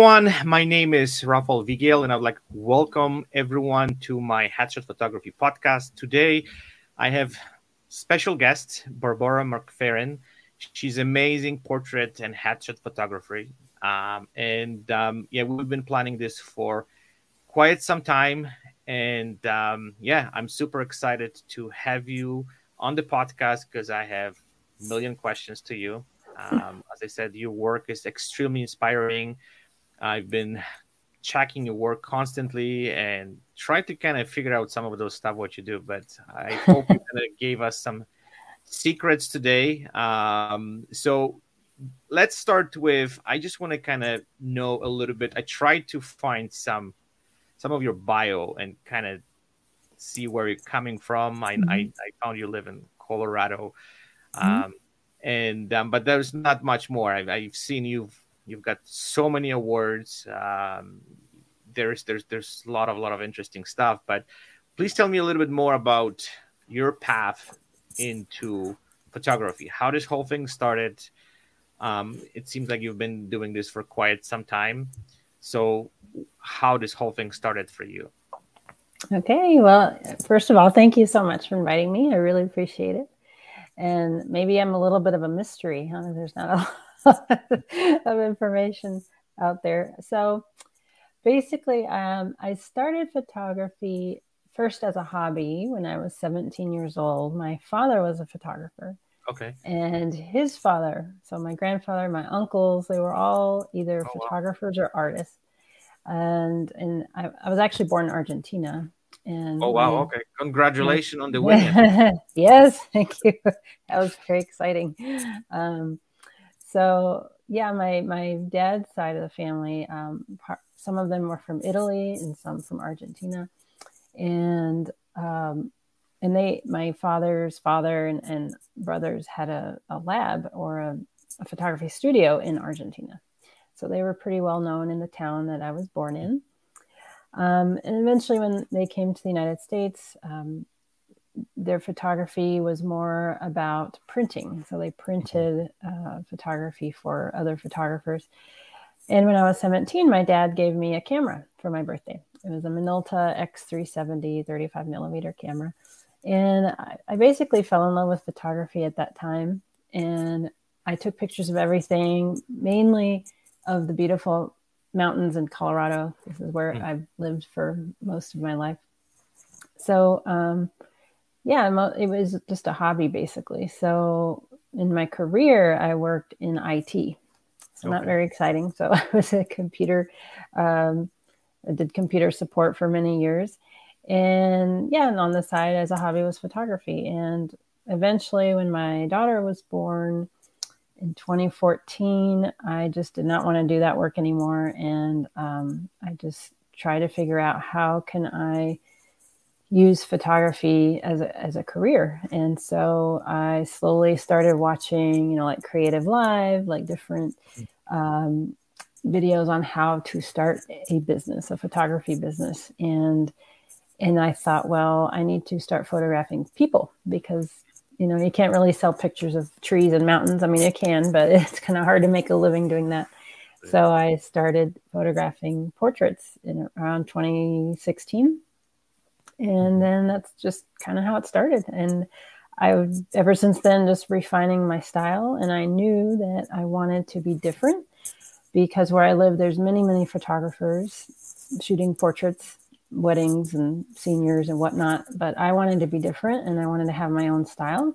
everyone. My name is Rafael Vigil, and I'd like to welcome everyone to my Headshot Photography podcast. Today, I have special guest Barbara McFerrin. She's amazing portrait and headshot photographer, um, and um, yeah, we've been planning this for quite some time. And um, yeah, I'm super excited to have you on the podcast because I have a million questions to you. Um, as I said, your work is extremely inspiring. I've been checking your work constantly and trying to kind of figure out some of those stuff what you do. But I hope you kind of gave us some secrets today. Um, so let's start with. I just want to kind of know a little bit. I tried to find some some of your bio and kind of see where you're coming from. I, mm-hmm. I, I, found you live in Colorado. Mm-hmm. Um, and um, but there's not much more. I've, I've, seen you've you've got so many awards. Um, there's there's there's a lot of a lot of interesting stuff. But please tell me a little bit more about your path into photography. How this whole thing started. Um, it seems like you've been doing this for quite some time. So, how this whole thing started for you? Okay, well, first of all, thank you so much for inviting me. I really appreciate it and maybe I'm a little bit of a mystery. Huh? There's not a of information out there. So basically, um, I started photography first as a hobby when I was 17 years old. My father was a photographer. Okay. And his father, so my grandfather, my uncles, they were all either oh, photographers wow. or artists. And and I, I was actually born in Argentina. And oh wow, okay. Congratulations on the win. yes, thank you. That was very exciting. Um, so yeah, my my dad's side of the family, um, some of them were from Italy and some from Argentina, and um, and they my father's father and, and brothers had a, a lab or a, a photography studio in Argentina, so they were pretty well known in the town that I was born in. Um, and eventually, when they came to the United States, um, their photography was more about printing. So they printed uh, photography for other photographers. And when I was 17, my dad gave me a camera for my birthday. It was a Minolta X370 35 millimeter camera. And I, I basically fell in love with photography at that time. And I took pictures of everything, mainly of the beautiful mountains in Colorado. This is where mm. I've lived for most of my life. So, um, yeah, it was just a hobby basically. So, in my career, I worked in IT. So, okay. not very exciting. So, I was a computer, um, I did computer support for many years. And yeah, and on the side as a hobby was photography. And eventually, when my daughter was born, in 2014, I just did not want to do that work anymore, and um, I just try to figure out how can I use photography as a, as a career. And so I slowly started watching, you know, like Creative Live, like different um, videos on how to start a business, a photography business, and and I thought, well, I need to start photographing people because you know, you can't really sell pictures of trees and mountains. I mean, you can, but it's kind of hard to make a living doing that. So I started photographing portraits in around 2016. And mm-hmm. then that's just kind of how it started. And I ever since then just refining my style. And I knew that I wanted to be different because where I live, there's many, many photographers shooting portraits weddings and seniors and whatnot, but I wanted to be different and I wanted to have my own style.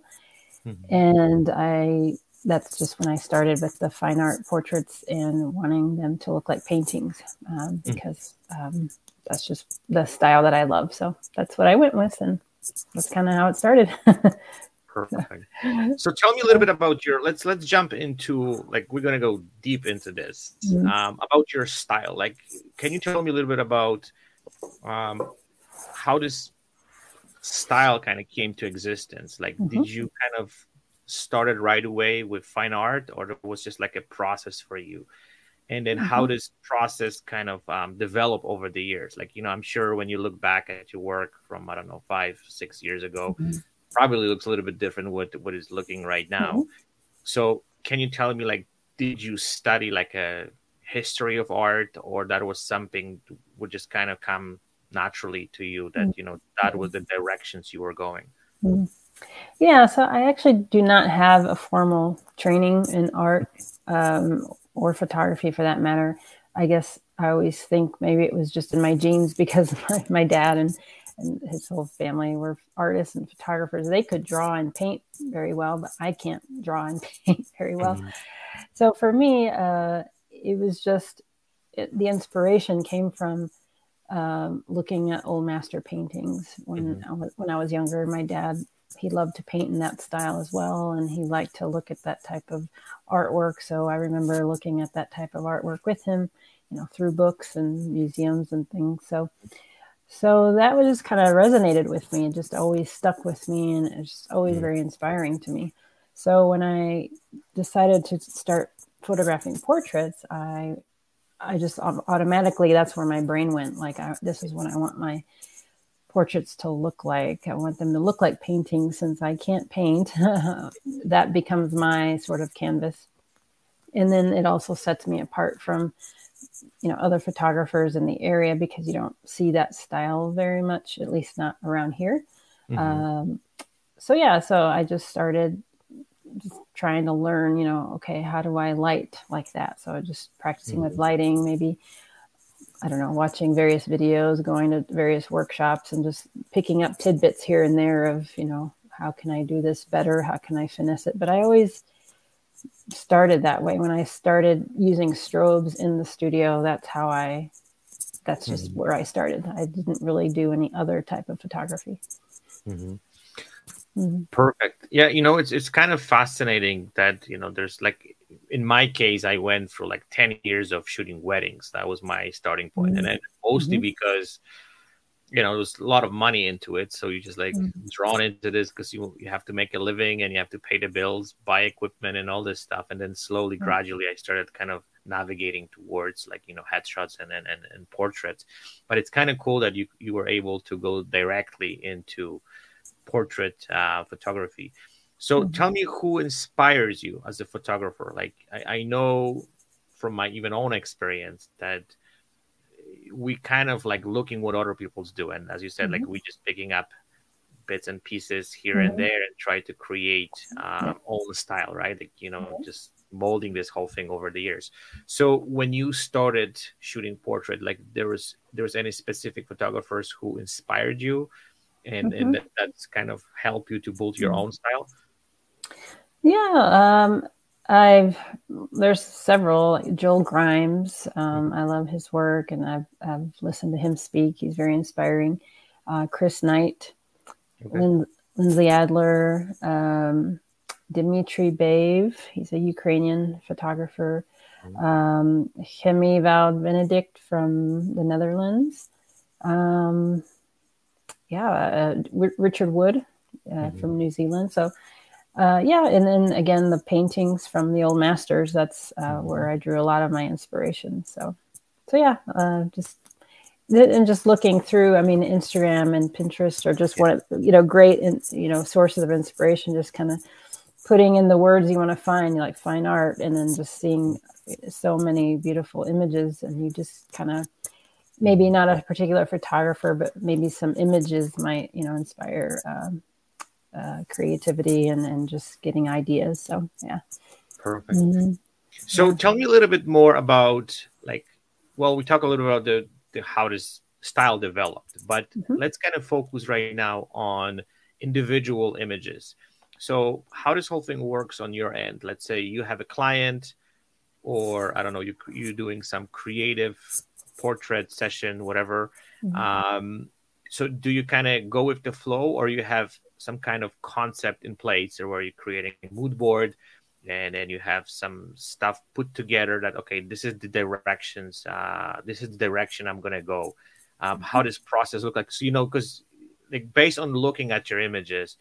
Mm-hmm. And I that's just when I started with the fine art portraits and wanting them to look like paintings um, mm. because um, that's just the style that I love. So that's what I went with, and that's kind of how it started. Perfect. So tell me a little bit about your. Let's let's jump into like we're gonna go deep into this mm-hmm. um, about your style. Like, can you tell me a little bit about um, how this style kind of came to existence? Like, mm-hmm. did you kind of started right away with fine art, or it was just like a process for you? And then, mm-hmm. how does process kind of um, develop over the years? Like, you know, I'm sure when you look back at your work from I don't know five, six years ago, mm-hmm. probably looks a little bit different what what is looking right now. Mm-hmm. So, can you tell me like, did you study like a history of art or that was something would just kind of come naturally to you that you know that was the directions you were going mm-hmm. yeah so i actually do not have a formal training in art um, or photography for that matter i guess i always think maybe it was just in my genes because my, my dad and and his whole family were artists and photographers. They could draw and paint very well, but I can't draw and paint very well. Mm-hmm. So for me, uh, it was just it, the inspiration came from um, looking at old master paintings when mm-hmm. I was, when I was younger. My dad he loved to paint in that style as well, and he liked to look at that type of artwork. So I remember looking at that type of artwork with him, you know, through books and museums and things. So so that was just kind of resonated with me. It just always stuck with me, and it's always mm. very inspiring to me. So when I decided to start photographing portraits, I I just automatically that's where my brain went. Like I, this is what I want my portraits to look like. I want them to look like paintings. Since I can't paint, that becomes my sort of canvas. And then it also sets me apart from you know other photographers in the area because you don't see that style very much at least not around here mm-hmm. um, so yeah so i just started just trying to learn you know okay how do i light like that so just practicing mm-hmm. with lighting maybe i don't know watching various videos going to various workshops and just picking up tidbits here and there of you know how can i do this better how can i finesse it but i always started that way when I started using strobes in the studio. That's how I. That's just mm-hmm. where I started. I didn't really do any other type of photography. Mm-hmm. Mm-hmm. Perfect. Yeah, you know, it's it's kind of fascinating that you know there's like in my case, I went through like ten years of shooting weddings. That was my starting point, and mm-hmm. then mostly mm-hmm. because you know there's a lot of money into it so you just like mm-hmm. drawn into this because you you have to make a living and you have to pay the bills buy equipment and all this stuff and then slowly mm-hmm. gradually i started kind of navigating towards like you know headshots and and, and, and portraits but it's kind of cool that you you were able to go directly into portrait uh, photography so mm-hmm. tell me who inspires you as a photographer like I, I know from my even own experience that we kind of like looking what other people's do and as you said mm-hmm. like we just picking up bits and pieces here mm-hmm. and there and try to create um, own style right like you know mm-hmm. just molding this whole thing over the years so when you started shooting portrait like there was there was any specific photographers who inspired you and and mm-hmm. that, that's kind of helped you to build your mm-hmm. own style yeah um I've there's several. Joel Grimes, um, I love his work, and I've I've listened to him speak. He's very inspiring. Uh, Chris Knight, okay. Lin- Lindsay Adler, um, Dmitry Bave. He's a Ukrainian photographer. Mm-hmm. Um, Hemi Benedict from the Netherlands. Um, yeah, uh, Richard Wood uh, mm-hmm. from New Zealand. So uh, yeah, and then again, the paintings from the old masters. That's uh, where I drew a lot of my inspiration. So, so yeah, uh, just and just looking through. I mean, Instagram and Pinterest are just one, you know, great and you know sources of inspiration. Just kind of putting in the words you want to find, like fine art, and then just seeing so many beautiful images, and you just kind of maybe not a particular photographer, but maybe some images might you know inspire. Um, uh, creativity and, and just getting ideas. So yeah. Perfect. Mm-hmm. So yeah. tell me a little bit more about like, well, we talk a little about the, the how this style developed, but mm-hmm. let's kind of focus right now on individual images. So how this whole thing works on your end? Let's say you have a client, or I don't know, you you doing some creative portrait session, whatever. Mm-hmm. Um, so do you kind of go with the flow, or you have some kind of concept in place or where you're creating a mood board and then you have some stuff put together that okay this is the directions uh, this is the direction i'm going to go. Um, how mm-hmm. does process look like? So you know because like based on looking at your images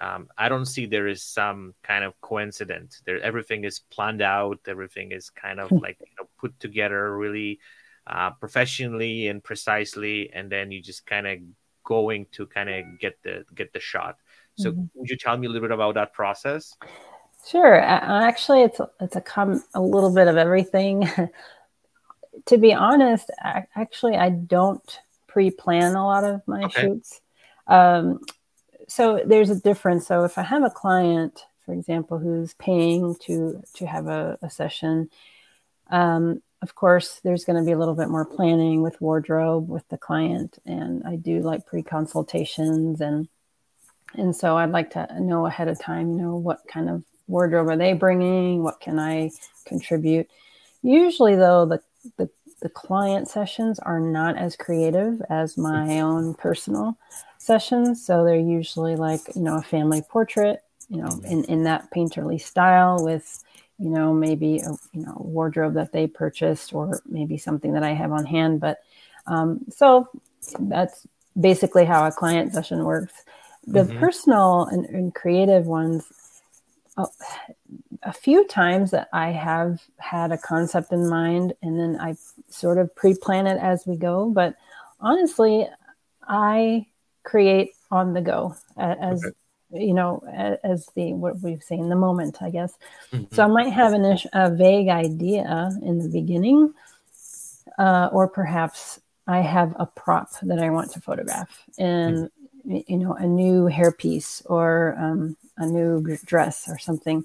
um, i don't see there is some kind of coincidence. There everything is planned out everything is kind of like you know put together really uh, professionally and precisely and then you just kind of going to kind of get the get the shot. So mm-hmm. would you tell me a little bit about that process? Sure. Actually, it's it's a com- a little bit of everything. to be honest, actually, I don't pre-plan a lot of my okay. shoots. Um, so there's a difference. So if I have a client, for example, who's paying to to have a, a session, um, of course, there's going to be a little bit more planning with wardrobe with the client, and I do like pre-consultations and and so I'd like to know ahead of time, you know, what kind of wardrobe are they bringing? What can I contribute? Usually, though, the the the client sessions are not as creative as my own personal sessions. So they're usually like, you know, a family portrait, you know, mm-hmm. in, in that painterly style with, you know, maybe a you know wardrobe that they purchased or maybe something that I have on hand. But um, so that's basically how a client session works. The mm-hmm. personal and, and creative ones, oh, a few times that I have had a concept in mind and then I sort of pre plan it as we go. But honestly, I create on the go as, okay. You know, as the what we've seen the moment, I guess. Mm-hmm. So I might have an, a vague idea in the beginning, uh, or perhaps I have a prop that I want to photograph and. Mm-hmm you know a new hairpiece or um, a new dress or something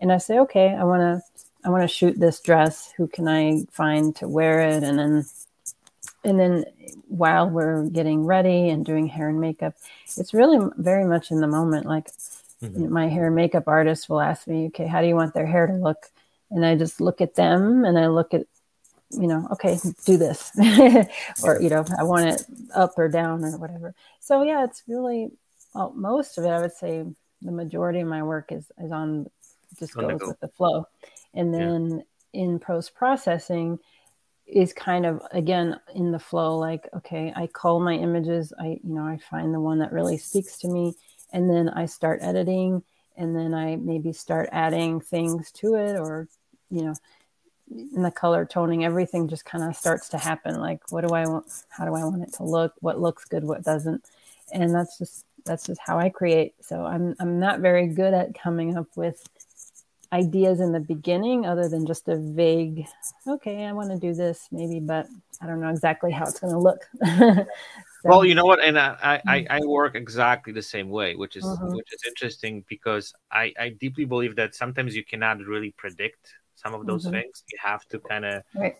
and I say, okay, I want to, I want to shoot this dress. Who can I find to wear it? And then, and then while we're getting ready and doing hair and makeup, it's really very much in the moment. Like mm-hmm. my hair and makeup artist will ask me, okay, how do you want their hair to look? And I just look at them and I look at, you know, okay, do this, or you know, I want it up or down or whatever. So yeah, it's really well, most of it. I would say the majority of my work is is on just goes go. with the flow. And then yeah. in post processing is kind of again in the flow like okay i call my images i you know i find the one that really speaks to me and then i start editing and then i maybe start adding things to it or you know in the color toning everything just kind of starts to happen like what do i want how do i want it to look what looks good what doesn't and that's just that's just how i create. So i'm i'm not very good at coming up with ideas in the beginning other than just a vague okay i want to do this maybe but i don't know exactly how it's going to look so. well you know what and I, I, I work exactly the same way which is uh-huh. which is interesting because i i deeply believe that sometimes you cannot really predict some of those mm-hmm. things you have to kind of right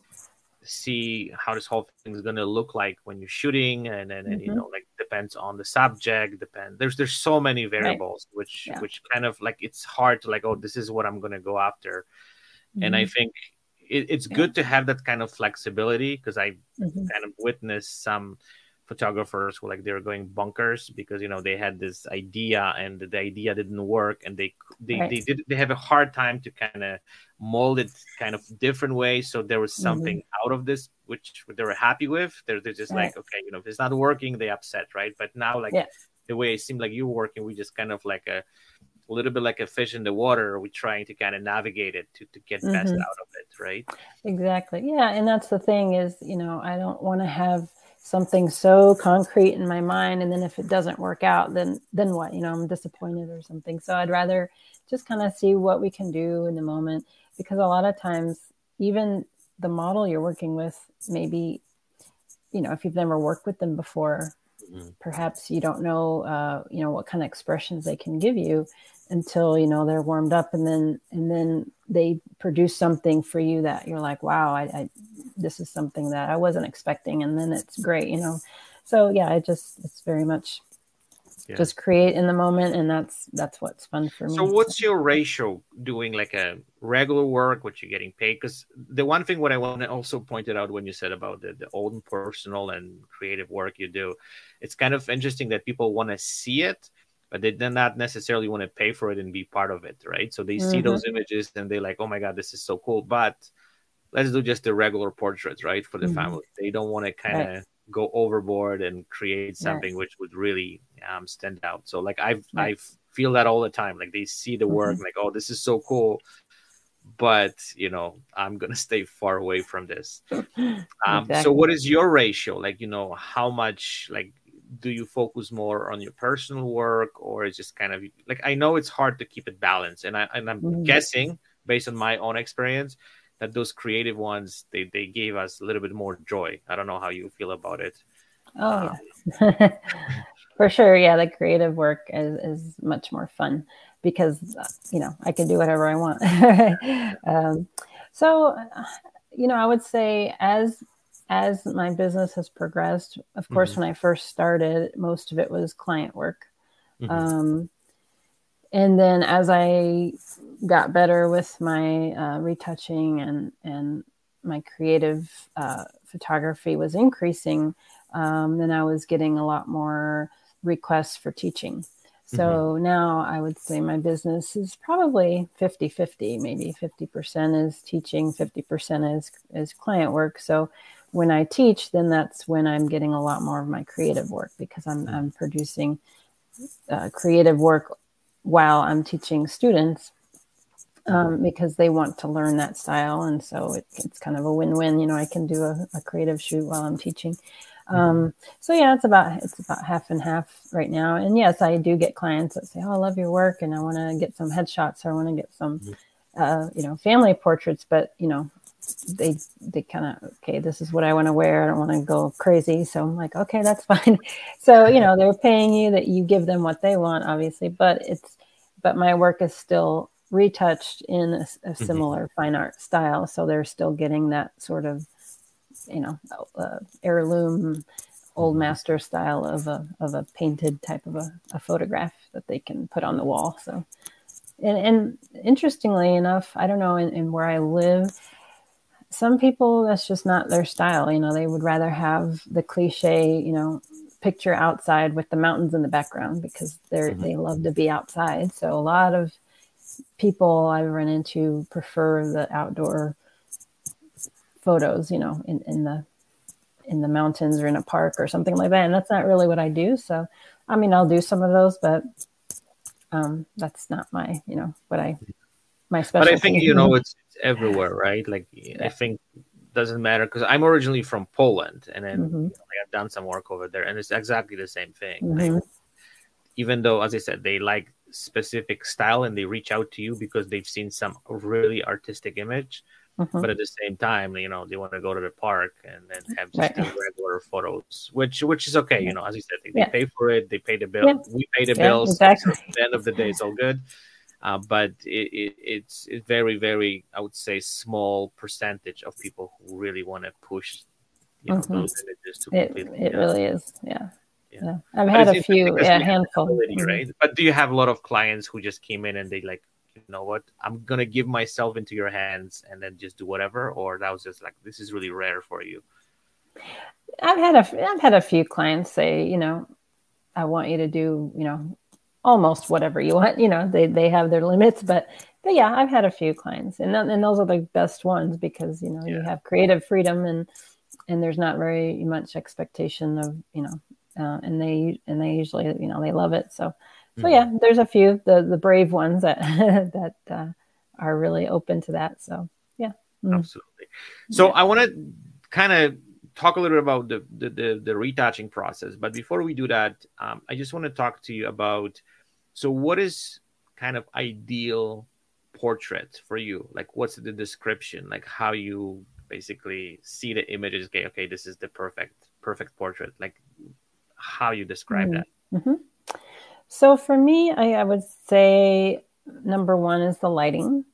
see how this whole thing is going to look like when you're shooting and then mm-hmm. you know like depends on the subject depend there's there's so many variables right. which yeah. which kind of like it's hard to like oh this is what i'm going to go after mm-hmm. and i mm-hmm. think it, it's yeah. good to have that kind of flexibility because i mm-hmm. kind of witnessed some photographers who like they were going bunkers because you know they had this idea and the idea didn't work and they they, right. they did they have a hard time to kind of mold it kind of different ways so there was something mm-hmm. out of this which they were happy with they're, they're just right. like okay you know if it's not working they upset right but now like yeah. the way it seemed like you were working we just kind of like a a little bit like a fish in the water we're trying to kind of navigate it to, to get mm-hmm. best out of it right exactly yeah and that's the thing is you know i don't want to have something so concrete in my mind and then if it doesn't work out then then what? You know i'm disappointed or something. So i'd rather just kind of see what we can do in the moment because a lot of times even the model you're working with maybe you know if you've never worked with them before mm-hmm. perhaps you don't know uh, you know what kind of expressions they can give you until you know they're warmed up and then and then they produce something for you that you're like wow I, I this is something that I wasn't expecting, and then it's great, you know. So yeah, it just it's very much yeah. just create in the moment, and that's that's what's fun for me. So what's your ratio doing like a regular work, what you're getting paid? Because the one thing what I want to also pointed out when you said about the, the own personal and creative work you do, it's kind of interesting that people want to see it but they do not necessarily want to pay for it and be part of it, right? So they mm-hmm. see those images and they're like, "Oh my god, this is so cool!" But let's do just the regular portraits, right, for the mm-hmm. family. They don't want to kind of right. go overboard and create something right. which would really um, stand out. So like I've. I feel that all the time. Like they see the work, mm-hmm. like oh, this is so cool, but you know I'm gonna stay far away from this. Um, exactly. So what is your ratio? Like you know how much like do you focus more on your personal work or is just kind of like I know it's hard to keep it balanced, and I and I'm mm-hmm. guessing based on my own experience that those creative ones they they gave us a little bit more joy. I don't know how you feel about it. Oh, um, yeah. for sure. Yeah, the creative work is, is much more fun because you know I can do whatever I want. um, so, you know, I would say as as my business has progressed, of course, mm-hmm. when I first started, most of it was client work. Mm-hmm. Um, and then as I got better with my uh, retouching and and my creative uh, photography was increasing, um, then I was getting a lot more requests for teaching. So mm-hmm. now I would say my business is probably 50 50, maybe 50% is teaching, 50% is, is client work. So when I teach, then that's when I'm getting a lot more of my creative work because I'm, mm-hmm. I'm producing uh, creative work while I'm teaching students um, mm-hmm. because they want to learn that style. And so it, it's kind of a win win. You know, I can do a, a creative shoot while I'm teaching. Um, so yeah, it's about it's about half and half right now. And yes, I do get clients that say, "Oh, I love your work, and I want to get some headshots, or I want to get some, mm-hmm. uh, you know, family portraits." But you know, they they kind of okay, this is what I want to wear. I don't want to go crazy, so I'm like, okay, that's fine. so you know, they're paying you that you give them what they want, obviously, but it's but my work is still retouched in a, a mm-hmm. similar mm-hmm. fine art style, so they're still getting that sort of you know uh, heirloom old mm-hmm. master style of a of a painted type of a, a photograph that they can put on the wall. So, and, and interestingly enough, I don't know in, in, where I live, some people that's just not their style. You know, they would rather have the cliche, you know, picture outside with the mountains in the background because they're mm-hmm. they love to be outside. So a lot of people I've run into prefer the outdoor photos, you know, in, in the in the mountains or in a park or something like that. And that's not really what I do. So, I mean, I'll do some of those, but um, that's not my, you know, what I my special. But I think you know it's, it's everywhere, right? Like yeah. I think doesn't matter because I'm originally from Poland, and then mm-hmm. you know, I've done some work over there, and it's exactly the same thing. Mm-hmm. Like, even though, as I said, they like specific style and they reach out to you because they've seen some really artistic image Mm-hmm. But at the same time, you know, they want to go to the park and then have just right. regular photos, which which is okay. You know, as you said, they, yeah. they pay for it, they pay the bill, yeah. we pay the yeah, bills. Exactly. So at the end of the day, it's all good. Uh, but it, it, it's it's very very I would say small percentage of people who really want to push you know, mm-hmm. those images to it, it really is yeah. Yeah. I've had a few, yeah, a handful. Mm-hmm. Right? But do you have a lot of clients who just came in and they like you know what, I'm gonna give myself into your hands and then just do whatever, or that was just like this is really rare for you? I've had a I've had a few clients say, you know, I want you to do, you know, almost whatever you want. You know, they they have their limits, but but yeah, I've had a few clients, and and those are the best ones because you know yeah. you have creative freedom and and there's not very much expectation of you know, uh, and they and they usually you know they love it. So so yeah, mm-hmm. there's a few the the brave ones that that uh, are really open to that. So yeah, mm. absolutely. So yeah. I want to kind of talk a little bit about the, the, the the retouching process, but before we do that, um, I just want to talk to you about. So what is kind of ideal portrait for you? Like, what's the description? Like, how you basically see the images? Okay, okay, this is the perfect perfect portrait. Like, how you describe mm-hmm. that? Mm-hmm. So for me, I, I would say number one is the lighting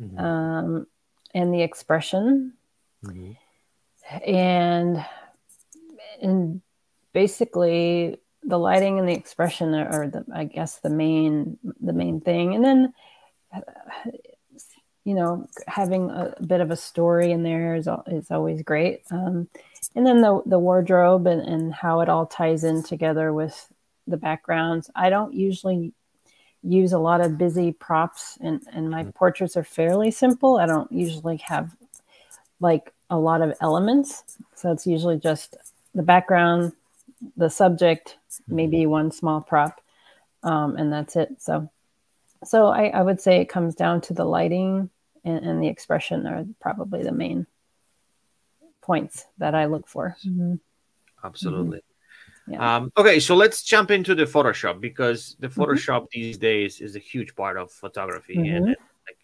mm-hmm. um, and the expression. Mm-hmm. And and basically the lighting and the expression are, are the I guess the main the main thing. And then you know having a bit of a story in there is is always great. Um, and then the the wardrobe and, and how it all ties in together with the backgrounds. I don't usually use a lot of busy props and, and my mm-hmm. portraits are fairly simple. I don't usually have like a lot of elements. So it's usually just the background, the subject, mm-hmm. maybe one small prop, um, and that's it. So so I, I, would say it comes down to the lighting and, and, the expression are probably the main points that I look for. Mm-hmm. Absolutely. Yeah. Um, okay, so let's jump into the Photoshop because the mm-hmm. Photoshop mm-hmm. these days is a huge part of photography, mm-hmm. and like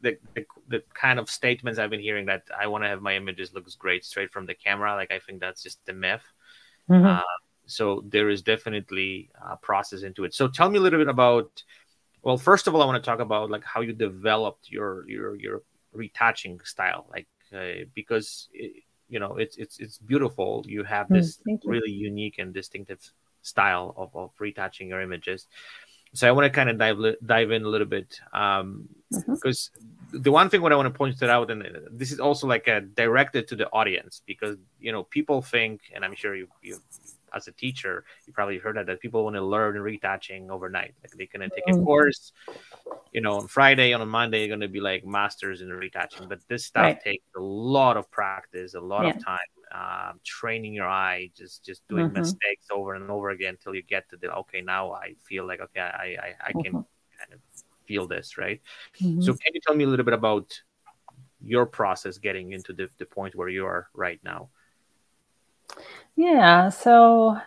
the, the, the kind of statements I've been hearing that I want to have my images looks great straight from the camera. Like I think that's just a myth. Mm-hmm. Uh, so there is definitely a process into it. So tell me a little bit about. Well, first of all, I want to talk about like how you developed your your your retouching style, like uh, because it, you know it's it's it's beautiful. You have mm, this mm, really unique and distinctive style of, of retouching your images so I want to kind of dive dive in a little bit um, mm-hmm. because the one thing what I want to point out, and this is also like a directed to the audience because you know people think, and I'm sure you you as a teacher you probably heard that that people want to learn retouching overnight, like they can take a mm-hmm. course, you know, on Friday on a Monday you're going to be like masters in retouching, but this stuff right. takes a lot of practice, a lot yeah. of time um, training your eye, just just doing mm-hmm. mistakes over and over again until you get to the okay. Now I feel like okay, I I, I can mm-hmm. kind of feel this, right? Mm-hmm. So can you tell me a little bit about your process getting into the, the point where you are right now? Yeah. So,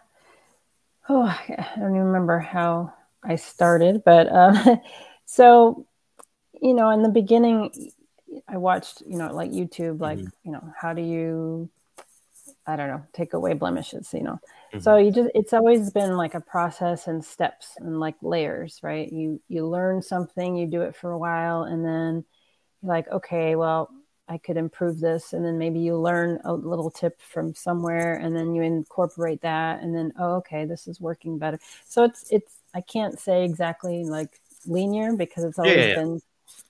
oh, I don't even remember how I started, but uh, so you know, in the beginning, I watched, you know, like YouTube, like, mm-hmm. you know, how do you I don't know, take away blemishes, you know. Mm-hmm. So you just it's always been like a process and steps and like layers, right? You you learn something, you do it for a while and then you're like, okay, well, I could improve this and then maybe you learn a little tip from somewhere and then you incorporate that and then oh okay, this is working better. So it's it's I can't say exactly like linear because it's always yeah, yeah, been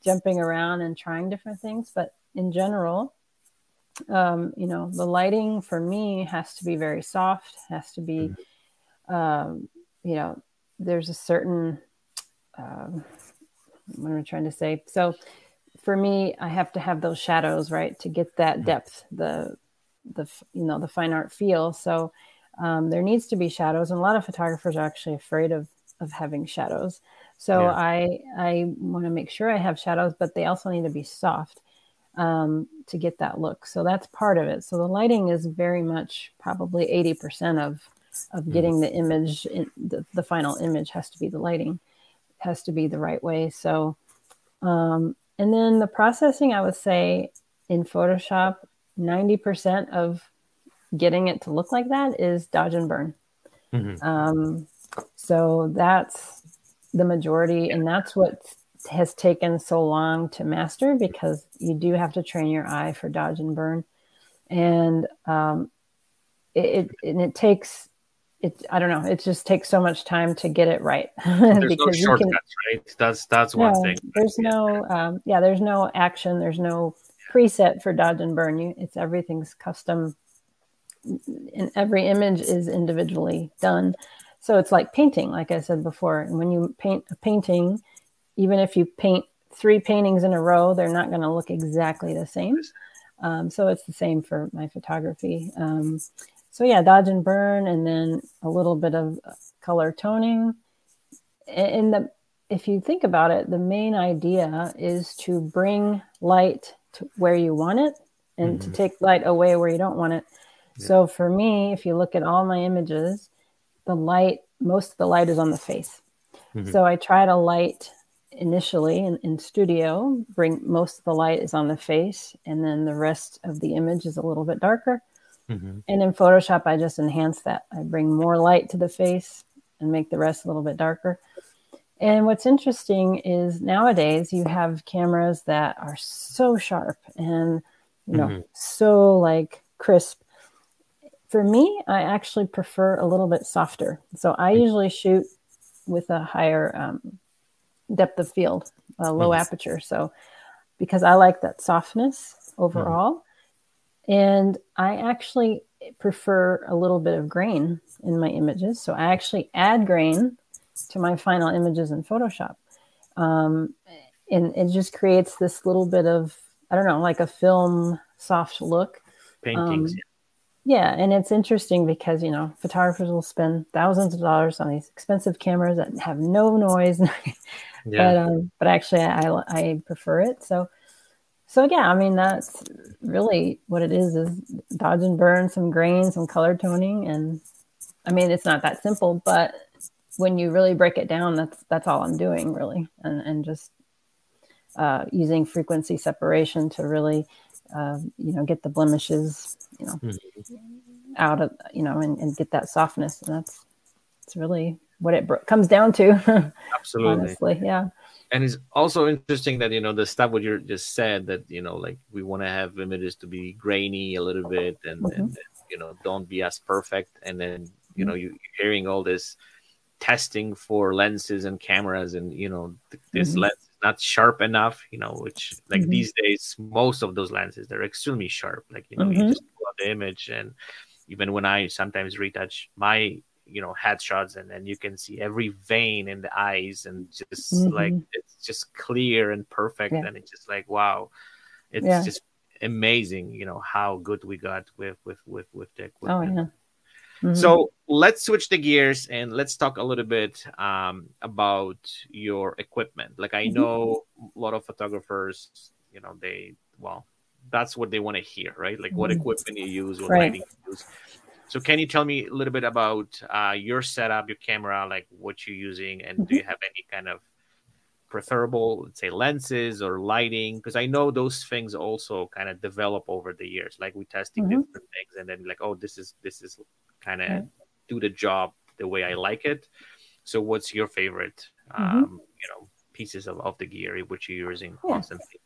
jumping around and trying different things, but in general, um, you know, the lighting for me has to be very soft, has to be, mm-hmm. um, you know, there's a certain, um, what am I trying to say? So for me, I have to have those shadows, right, to get that mm-hmm. depth, the, the, you know, the fine art feel. So um, there needs to be shadows, and a lot of photographers are actually afraid of of having shadows. So yeah. I I want to make sure I have shadows, but they also need to be soft um, to get that look. So that's part of it. So the lighting is very much probably 80% of, of mm-hmm. getting the image, in, the, the final image has to be the lighting, has to be the right way. So, um, and then the processing, I would say in Photoshop, 90% of getting it to look like that is dodge and burn. Mm-hmm. Um, so that's the majority, and that's what has taken so long to master because you do have to train your eye for dodge and burn and um, it, it, and it takes it i don't know it just takes so much time to get it right. There's because no shortcuts can, right? That's that's one thing. there's no um, yeah there's no action there's no preset for dodge and burn. You it's everything's custom. And every image is individually done. So it's like painting like i said before and when you paint a painting even if you paint three paintings in a row, they're not going to look exactly the same. Um, so it's the same for my photography. Um, so yeah, dodge and burn, and then a little bit of color toning. And the if you think about it, the main idea is to bring light to where you want it and mm-hmm. to take light away where you don't want it. Yeah. So for me, if you look at all my images, the light, most of the light is on the face. Mm-hmm. So I try to light initially in, in studio bring most of the light is on the face and then the rest of the image is a little bit darker mm-hmm. and in photoshop i just enhance that i bring more light to the face and make the rest a little bit darker and what's interesting is nowadays you have cameras that are so sharp and you know mm-hmm. so like crisp for me i actually prefer a little bit softer so i mm-hmm. usually shoot with a higher um, depth of field, a low mm-hmm. aperture. So, because I like that softness overall. Mm-hmm. And I actually prefer a little bit of grain in my images. So, I actually add grain to my final images in Photoshop. Um, and it just creates this little bit of, I don't know, like a film soft look. Paintings. Um, yeah, and it's interesting because you know photographers will spend thousands of dollars on these expensive cameras that have no noise, yeah. but um, but actually I I prefer it. So so yeah, I mean that's really what it is: is dodge and burn, some grain, some color toning, and I mean it's not that simple, but when you really break it down, that's that's all I'm doing really, and and just uh, using frequency separation to really, uh, you know, get the blemishes, you know, mm-hmm. out of, you know, and, and, get that softness. And that's, it's really what it bro- comes down to. Absolutely. Honestly, yeah. And it's also interesting that you know the stuff what you just said that you know like we want to have images to be grainy a little bit and, mm-hmm. and you know don't be as perfect and then you know mm-hmm. you, hearing all this testing for lenses and cameras and you know th- this mm-hmm. lens is not sharp enough you know which like mm-hmm. these days most of those lenses they're extremely sharp like you know you mm-hmm. just pull out the image and even when i sometimes retouch my you know headshots and then you can see every vein in the eyes and just like mm-hmm. it's just clear and perfect yeah. and it's just like wow it's yeah. just amazing you know how good we got with with with with the equipment. oh yeah Mm-hmm. So let's switch the gears and let's talk a little bit um, about your equipment. Like I mm-hmm. know a lot of photographers, you know, they well, that's what they want to hear, right? Like what mm-hmm. equipment you use, what right. lighting you use. So can you tell me a little bit about uh, your setup, your camera, like what you're using, and do you mm-hmm. have any kind of preferable, let's say, lenses or lighting? Because I know those things also kind of develop over the years. Like we testing mm-hmm. different things, and then like, oh, this is this is kind of do the job the way I like it. So, what's your favorite, mm-hmm. um, you know, pieces of, of the gear which you're using yeah. constantly?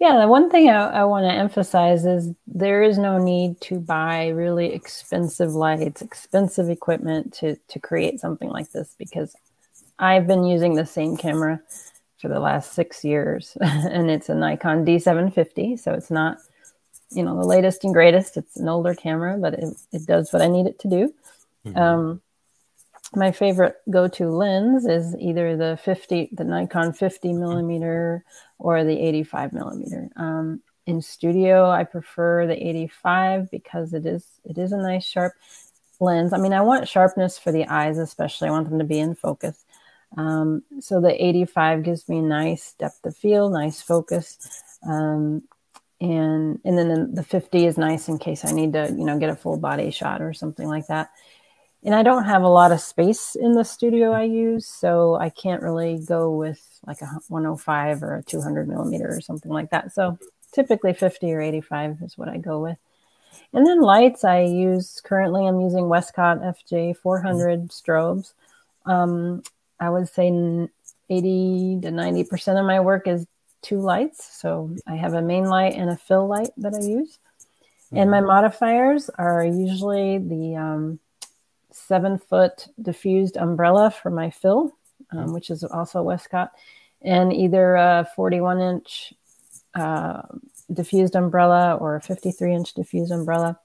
Yeah, the one thing I, I want to emphasize is there is no need to buy really expensive lights, expensive equipment to to create something like this because I've been using the same camera for the last six years, and it's a Nikon D750, so it's not you know the latest and greatest. It's an older camera, but it, it does what I need it to do. Mm-hmm. Um, my favorite go-to lens is either the 50, the Nikon 50 millimeter or the 85 millimeter. Um, in studio, I prefer the 85 because it is it is a nice sharp lens. I mean, I want sharpness for the eyes, especially. I want them to be in focus. Um, so the 85 gives me nice depth of field, nice focus. Um, and and then the 50 is nice in case I need to you know get a full body shot or something like that. And I don't have a lot of space in the studio I use, so I can't really go with like a 105 or a 200 millimeter or something like that. So typically 50 or 85 is what I go with. And then lights I use currently. I'm using Westcott FJ 400 strobes. Um, I would say 80 to 90 percent of my work is two lights. So I have a main light and a fill light that I use. And my mm-hmm. modifiers are usually the um, seven foot diffused umbrella for my fill, um, mm-hmm. which is also Westcott, and either a 41 inch uh, diffused umbrella or a 53 inch diffused umbrella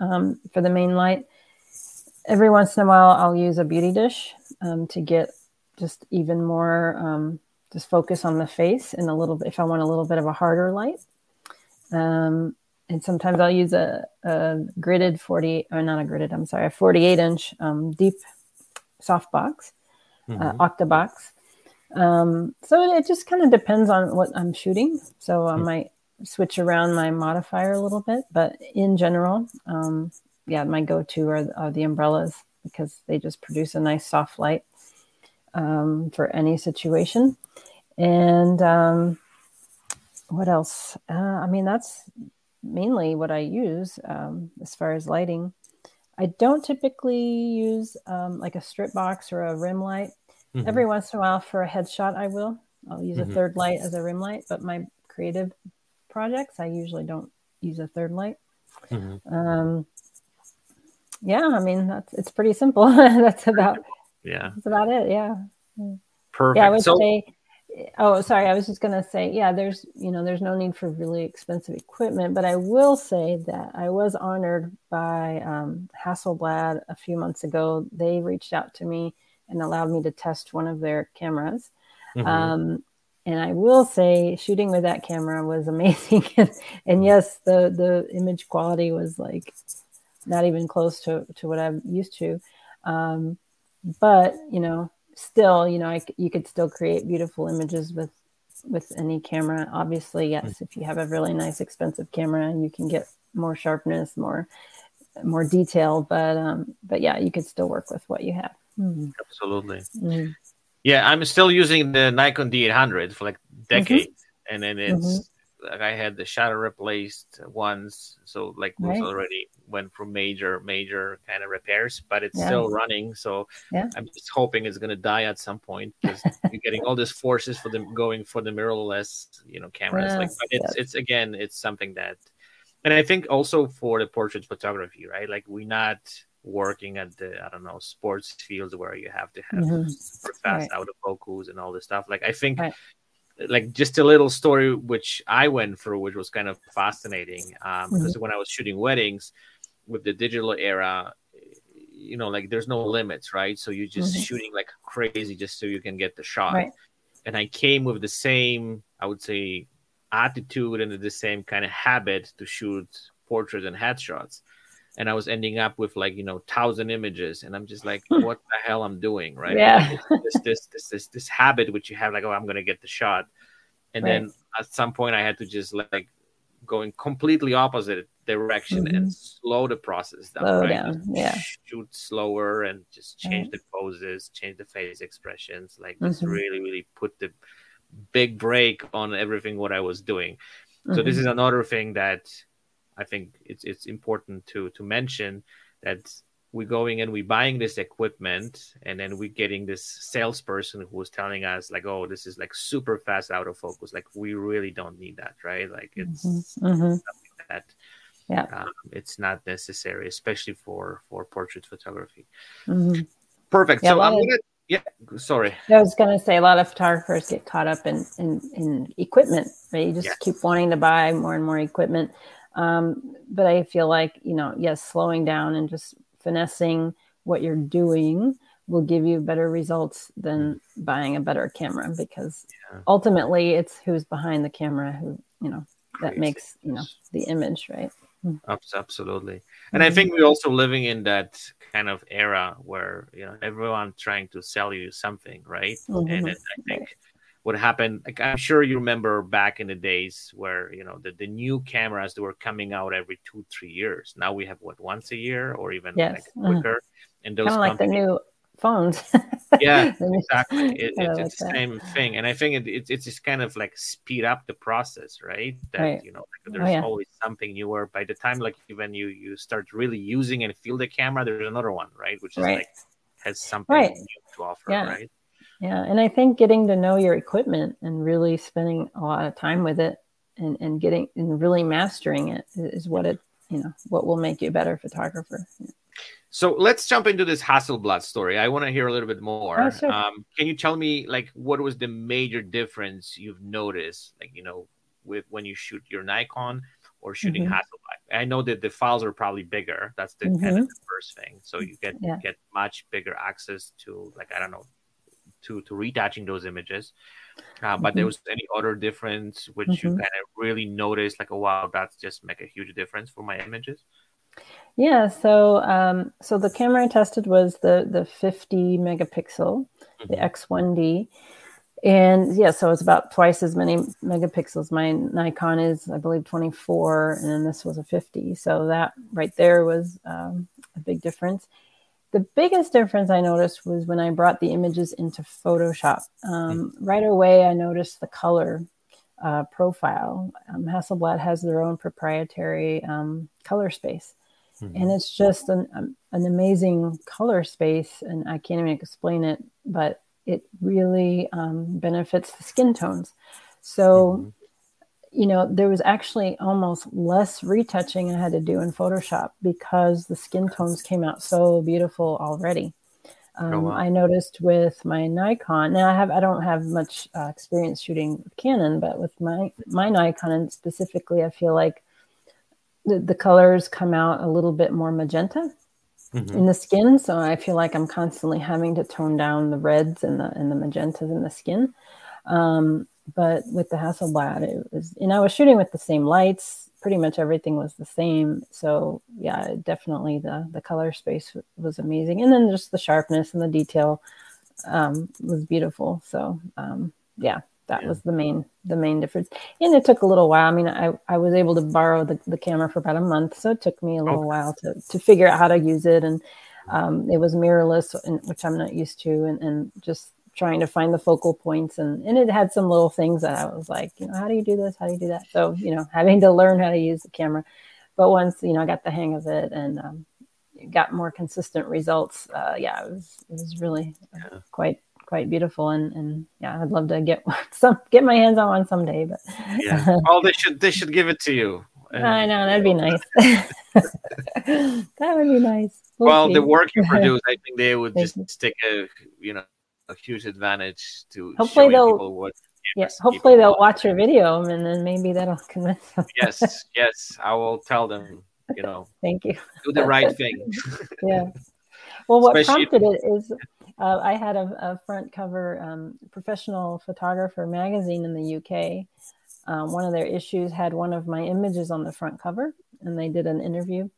um, for the main light. Every once in a while, I'll use a beauty dish um, to get just even more um, just focus on the face and a little bit if I want a little bit of a harder light. Um, and sometimes I'll use a, a gridded 40 or not a gridded, I'm sorry, a 48 inch um, deep softbox, uh, mm-hmm. uh, octabox. Um, so it just kind of depends on what I'm shooting. So I mm-hmm. might switch around my modifier a little bit, but in general, um, yeah, my go-to are, are the umbrellas because they just produce a nice soft light um, for any situation. And um, what else? Uh, I mean, that's mainly what I use um, as far as lighting. I don't typically use um, like a strip box or a rim light. Mm-hmm. Every once in a while, for a headshot, I will. I'll use mm-hmm. a third light as a rim light, but my creative projects, I usually don't use a third light. Mm-hmm. Um, yeah, I mean that's it's pretty simple. that's about yeah. That's about it. Yeah. Perfect. Yeah, I would so, say. Oh, sorry. I was just gonna say, yeah. There's, you know, there's no need for really expensive equipment, but I will say that I was honored by um, Hasselblad a few months ago. They reached out to me and allowed me to test one of their cameras. Mm-hmm. Um, and I will say, shooting with that camera was amazing. and, and yes, the the image quality was like not even close to to what I'm used to. Um, but you know still you know I, you could still create beautiful images with with any camera obviously yes mm-hmm. if you have a really nice expensive camera you can get more sharpness more more detail but um but yeah you could still work with what you have mm-hmm. absolutely mm-hmm. yeah i'm still using the nikon d800 for like decades, mm-hmm. and then it's mm-hmm. like I had the shutter replaced once, so like right. was already went through major major kind of repairs, but it's yeah. still running. So yeah. I'm just hoping it's gonna die at some point because you're getting all these forces for them going for the mirrorless, you know, cameras. Like, but it's it's again, it's something that, and I think also for the portrait photography, right? Like we're not working at the I don't know sports fields where you have to have mm-hmm. super fast right. out of focus and all this stuff. Like I think right. like just a little story which I went through, which was kind of fascinating. Um, because mm-hmm. when I was shooting weddings with the digital era, you know, like there's no limits, right? So you're just mm-hmm. shooting like crazy just so you can get the shot. Right. And I came with the same, I would say, attitude and the same kind of habit to shoot portraits and headshots and I was ending up with like you know thousand images, and I'm just like, what the hell I'm doing, right? Yeah. this, this this this this habit which you have, like, oh, I'm gonna get the shot, and right. then at some point I had to just like going completely opposite direction mm-hmm. and slow the process down, slow right? down, yeah. Shoot slower and just change the poses, change the face expressions, like just mm-hmm. really really put the big brake on everything what I was doing. So mm-hmm. this is another thing that I think it's it's important to to mention that we're going and we're buying this equipment and then we're getting this salesperson who is telling us like oh this is like super fast out of focus like we really don't need that right like it's mm-hmm. mm-hmm. something that yeah um, it's not necessary especially for for portrait photography mm-hmm. perfect yeah, so i'm gonna yeah sorry i was going to say a lot of photographers get caught up in in, in equipment right you just keep wanting to buy more and more equipment um, but I feel like, you know, yes, slowing down and just finessing what you're doing will give you better results than buying a better camera because yeah. ultimately it's who's behind the camera who, you know, that Crazy. makes, you know, the image, right? Hmm. Absolutely. And I think we're also living in that kind of era where, you know, everyone trying to sell you something, right? Mm-hmm. And I think what happened like i'm sure you remember back in the days where you know the, the new cameras that were coming out every two three years now we have what once a year or even yes. like mm-hmm. quicker mm. and those kind of like the new phones yeah exactly it, it, it's the same thing and i think it, it, it's just kind of like speed up the process right that right. you know like oh, there's oh, yeah. always something newer by the time like when you you start really using and feel the camera there's another one right which is right. like has something right. new to offer yeah. right yeah. And I think getting to know your equipment and really spending a lot of time with it and, and getting and really mastering it is what it, you know, what will make you a better photographer. So let's jump into this Hasselblad story. I want to hear a little bit more. Oh, sure. um, can you tell me like what was the major difference you've noticed, like you know, with when you shoot your Nikon or shooting mm-hmm. Hasselblad? I know that the files are probably bigger. That's the mm-hmm. kind of the first thing. So you get yeah. get much bigger access to like I don't know to to retouching those images. Uh, but mm-hmm. there was any other difference which mm-hmm. you kind of really noticed, like, oh wow, that's just make a huge difference for my images. Yeah, so um, so the camera I tested was the the 50 megapixel, mm-hmm. the X1D, and yeah, so it's about twice as many megapixels. My Nikon is, I believe, 24, and then this was a 50. So that right there was um, a big difference the biggest difference I noticed was when I brought the images into Photoshop. Um, right away, I noticed the color uh, profile. Um, Hasselblad has their own proprietary um, color space. Mm-hmm. And it's just an, um, an amazing color space. And I can't even explain it, but it really um, benefits the skin tones. So, mm-hmm you know, there was actually almost less retouching I had to do in Photoshop because the skin tones came out so beautiful already. Oh, um, oh, wow. I noticed with my Nikon. Now I have I don't have much uh, experience shooting with Canon, but with my my Nikon and specifically, I feel like the, the colors come out a little bit more magenta mm-hmm. in the skin. So I feel like I'm constantly having to tone down the reds and the and the magentas in the skin. Um, but with the Hasselblad, it was, and I was shooting with the same lights. Pretty much everything was the same. So yeah, definitely the the color space was amazing, and then just the sharpness and the detail um, was beautiful. So um, yeah, that yeah. was the main the main difference. And it took a little while. I mean, I, I was able to borrow the, the camera for about a month, so it took me a little okay. while to to figure out how to use it. And um, it was mirrorless, which I'm not used to, and, and just trying to find the focal points and, and it had some little things that I was like, you know, how do you do this? How do you do that? So, you know, having to learn how to use the camera. But once, you know, I got the hang of it and um, got more consistent results, uh, yeah, it was, it was really yeah. quite, quite beautiful. And, and yeah, I'd love to get some, get my hands on one someday, but yeah. Oh, they should, they should give it to you. I know that'd be nice. that would be nice. We'll, well the work you produce, I think they would just stick a you know a huge advantage to hopefully they'll what yes hopefully they'll watch your video and then maybe that'll convince them. yes, yes, I will tell them. You know, thank you. Do the right thing. yeah. Well, what Especially prompted it is uh, I had a, a front cover um, professional photographer magazine in the UK um, one of their issues had one of my images on the front cover, and they did an interview.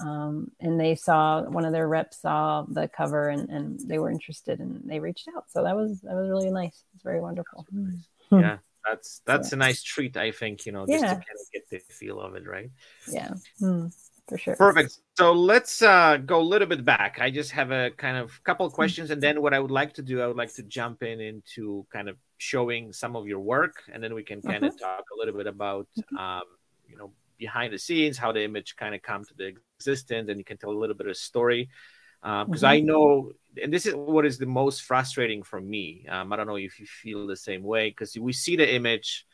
Um, and they saw one of their reps saw the cover and, and they were interested and they reached out. So that was that was really nice. It's very wonderful. Nice. yeah, that's that's yeah. a nice treat. I think you know just yeah. to kind of get the feel of it, right? Yeah. Mm for sure. Perfect. So let's uh, go a little bit back. I just have a kind of couple of mm-hmm. questions, and then what I would like to do, I would like to jump in into kind of showing some of your work, and then we can kind mm-hmm. of talk a little bit about, mm-hmm. um, you know, behind the scenes, how the image kind of come to the existence, and you can tell a little bit of story. Because um, mm-hmm. I know, and this is what is the most frustrating for me. Um, I don't know if you feel the same way, because we see the image,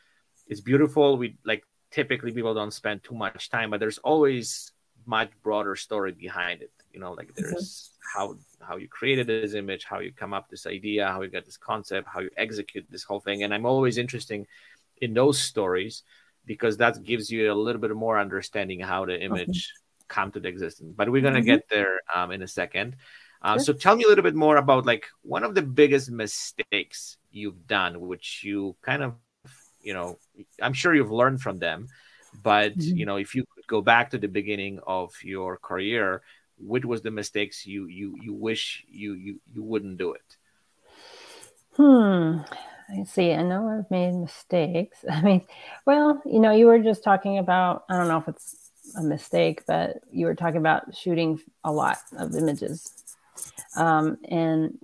it's beautiful. We like typically people don't spend too much time, but there's always much broader story behind it you know like there's mm-hmm. how how you created this image how you come up this idea how you got this concept how you execute this whole thing and i'm always interested in those stories because that gives you a little bit more understanding how the image come to the existence but we're going to mm-hmm. get there um, in a second uh, sure. so tell me a little bit more about like one of the biggest mistakes you've done which you kind of you know i'm sure you've learned from them but mm-hmm. you know if you go back to the beginning of your career, which was the mistakes you you you wish you you you wouldn't do it? Hmm. I see. I know I've made mistakes. I mean, well, you know, you were just talking about. I don't know if it's a mistake, but you were talking about shooting a lot of images, um, and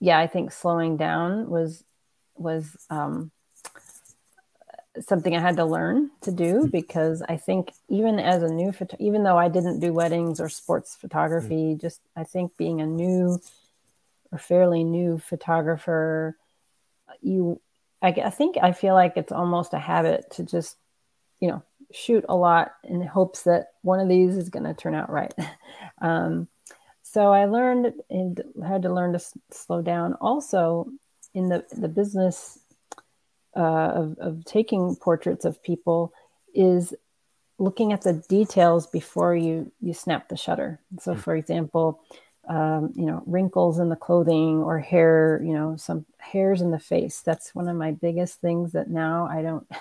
yeah, I think slowing down was was um, something I had to learn to do hmm. because I think even as a new photo- even though I didn't do weddings or sports photography, mm. just I think being a new or fairly new photographer, you I, I think I feel like it's almost a habit to just you know shoot a lot in hopes that one of these is going to turn out right. um, so I learned and had to learn to s- slow down. Also, in the the business uh, of, of taking portraits of people is looking at the details before you you snap the shutter. So, hmm. for example, um, you know, wrinkles in the clothing or hair, you know, some hairs in the face. That's one of my biggest things that now I don't.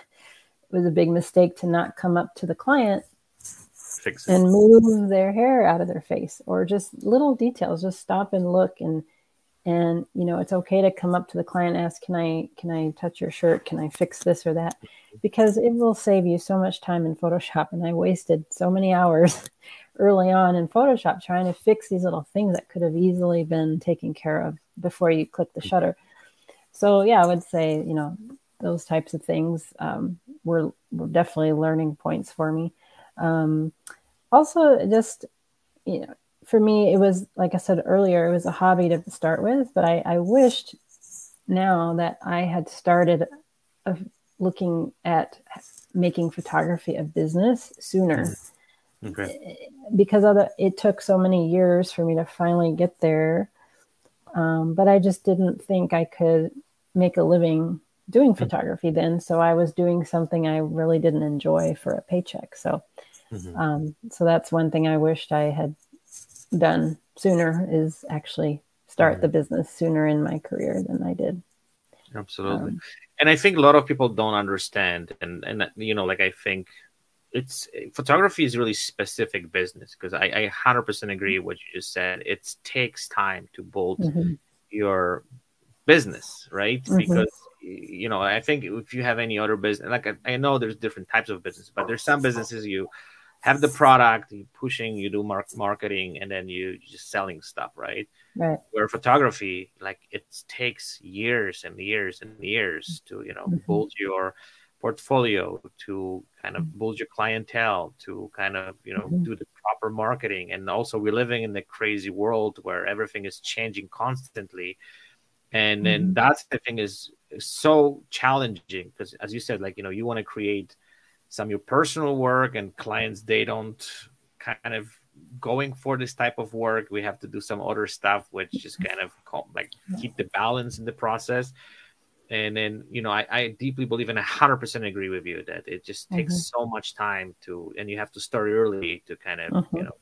It was a big mistake to not come up to the client and move their hair out of their face or just little details. Just stop and look and and you know it's okay to come up to the client and ask can i can i touch your shirt? Can i fix this or that? Because it will save you so much time in photoshop and i wasted so many hours early on in photoshop trying to fix these little things that could have easily been taken care of before you click the shutter. So yeah i would say you know those types of things um, were, were definitely learning points for me. Um, also just you know for me, it was like I said earlier, it was a hobby to start with, but I, I wished now that I had started of looking at making photography a business sooner. Mm-hmm. Okay. Because of the, it took so many years for me to finally get there. Um, but I just didn't think I could make a living doing mm-hmm. photography then. So I was doing something I really didn't enjoy for a paycheck. So, mm-hmm. um, so that's one thing I wished I had done sooner is actually start mm-hmm. the business sooner in my career than I did. Absolutely. Um, and I think a lot of people don't understand and and you know like I think it's photography is really specific business because I, I 100% agree with what you just said. It takes time to build mm-hmm. your business, right? Mm-hmm. Because you know, I think if you have any other business, like I, I know there's different types of business, but there's some businesses you have the product, You're pushing, you do mark- marketing, and then you just selling stuff, right? Right. Where photography, like it takes years and years and years to you know Mhm. build your portfolio, to kind of build your clientele, to kind of you know Mhm. do the proper marketing, and also we're living in the crazy world where everything is changing constantly, and then Mhm. that's the thing is so challenging because as you said, like you know you want to create some your personal work and clients they don't kind of going for this type of work we have to do some other stuff which just kind of call, like keep the balance in the process and then you know i, I deeply believe and 100% agree with you that it just takes Mhm. so much time to and you have to start early to kind of you Mhm. know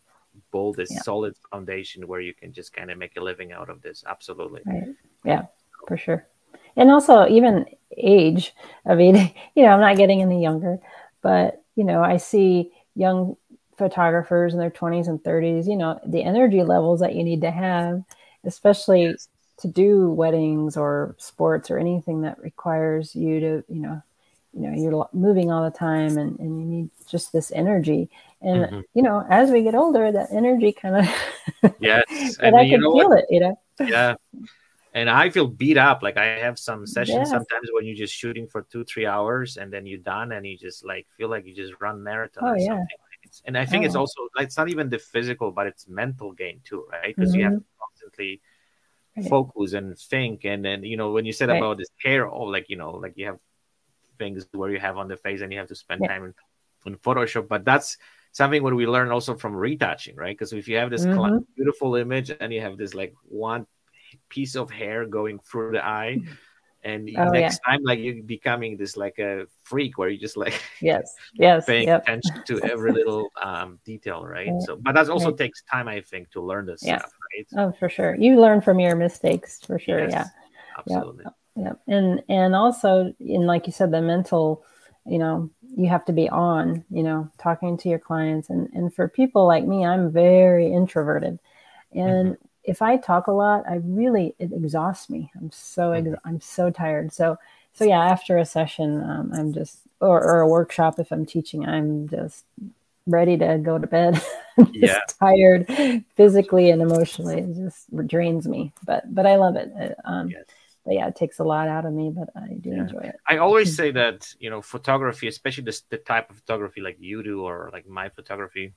build this Yeah. solid foundation where you can just kind of make a living out of this absolutely Right. Yeah, for sure. And also even age. I mean, you know, I'm not getting any younger, but you know, I see young photographers in their 20s and 30s, you know, the energy levels that you need to have, especially Yes. to do weddings or sports or anything that requires you to, you know, you know, you're moving all the time and, and you need just this energy. And, Mhm. you know, as we get older, that energy kind of, yes and I you can feel it, you know? yeah and i feel beat up like i have some sessions Yes. sometimes when you're just shooting for two three hours and then you're done and you just like feel like you just run marathon Oh, or yeah. something It's- and i think it's Oh. also like it's not even the physical but it's mental gain too right because you have to constantly Right. focus and think and then you know when you said Right. about this hair oh like you know like you have things where you have on the face and you have to spend Yeah. time in, in photoshop but that's something what we learn also from retouching right because if you have this Mhm. beautiful image and you have this like one piece of hair going through the eye and Oh, next time like you're becoming this like a freak where you just like Yes. Yes. paying Yep. attention to every little um detail right Right. so but that also Right. takes time i think to learn this Yeah. stuff right Oh, for sure. You learn from your mistakes, for sure. Yes, Yeah. absolutely Yeah. And and also, in like you said, the mental, you know, you have to be on, you know, talking to your clients. And and for people like me, I'm very introverted, and if I talk a lot, I really it exhausts me. I'm so ex-. I'm so tired. So so yeah, after a session, um, I'm just or, or a workshop if I'm teaching, I'm just ready to go to bed. just Yeah. tired physically and emotionally. It just drains me. But but I love it. It, Um, Yes. but yeah, it takes a lot out of me, but I do Yeah. enjoy it. I always say that you know photography, especially this the type of photography like you do or like my photography,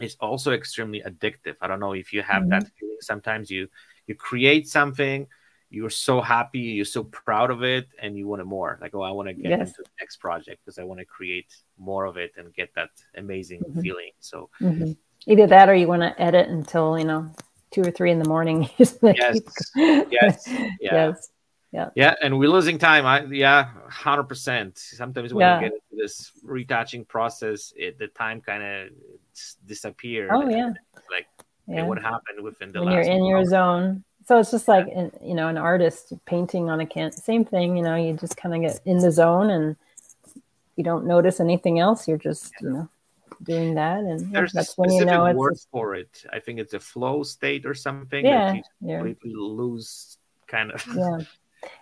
is also extremely addictive. I don't know if you have that feeling. Sometimes you you create something, you're so happy, you're so proud of it, and you want it more. Like, oh, I want to get Yes. into the next project because I want to create more of it and get that amazing Mhm. feeling. So hmm Either that or you want to edit until, you know, two or three in the morning. Yes. Yes. yeah. Yes. Yeah, Yeah. and we're losing time. I yeah, hundred percent. Sometimes when Yeah. you get into this retouching process, it, the time kind of disappears. Oh, yeah. like Yeah. what happened within the when you're in your hour. zone. So it's just like, in- you know, an artist painting on a can. Same thing, you know, you just kind of get in the zone and you don't notice anything else. You're just, you know, doing that. And There's that's when you know it's, word for it. I think it's a flow state or something. yeah, you yeah, completely lose kind of yeah,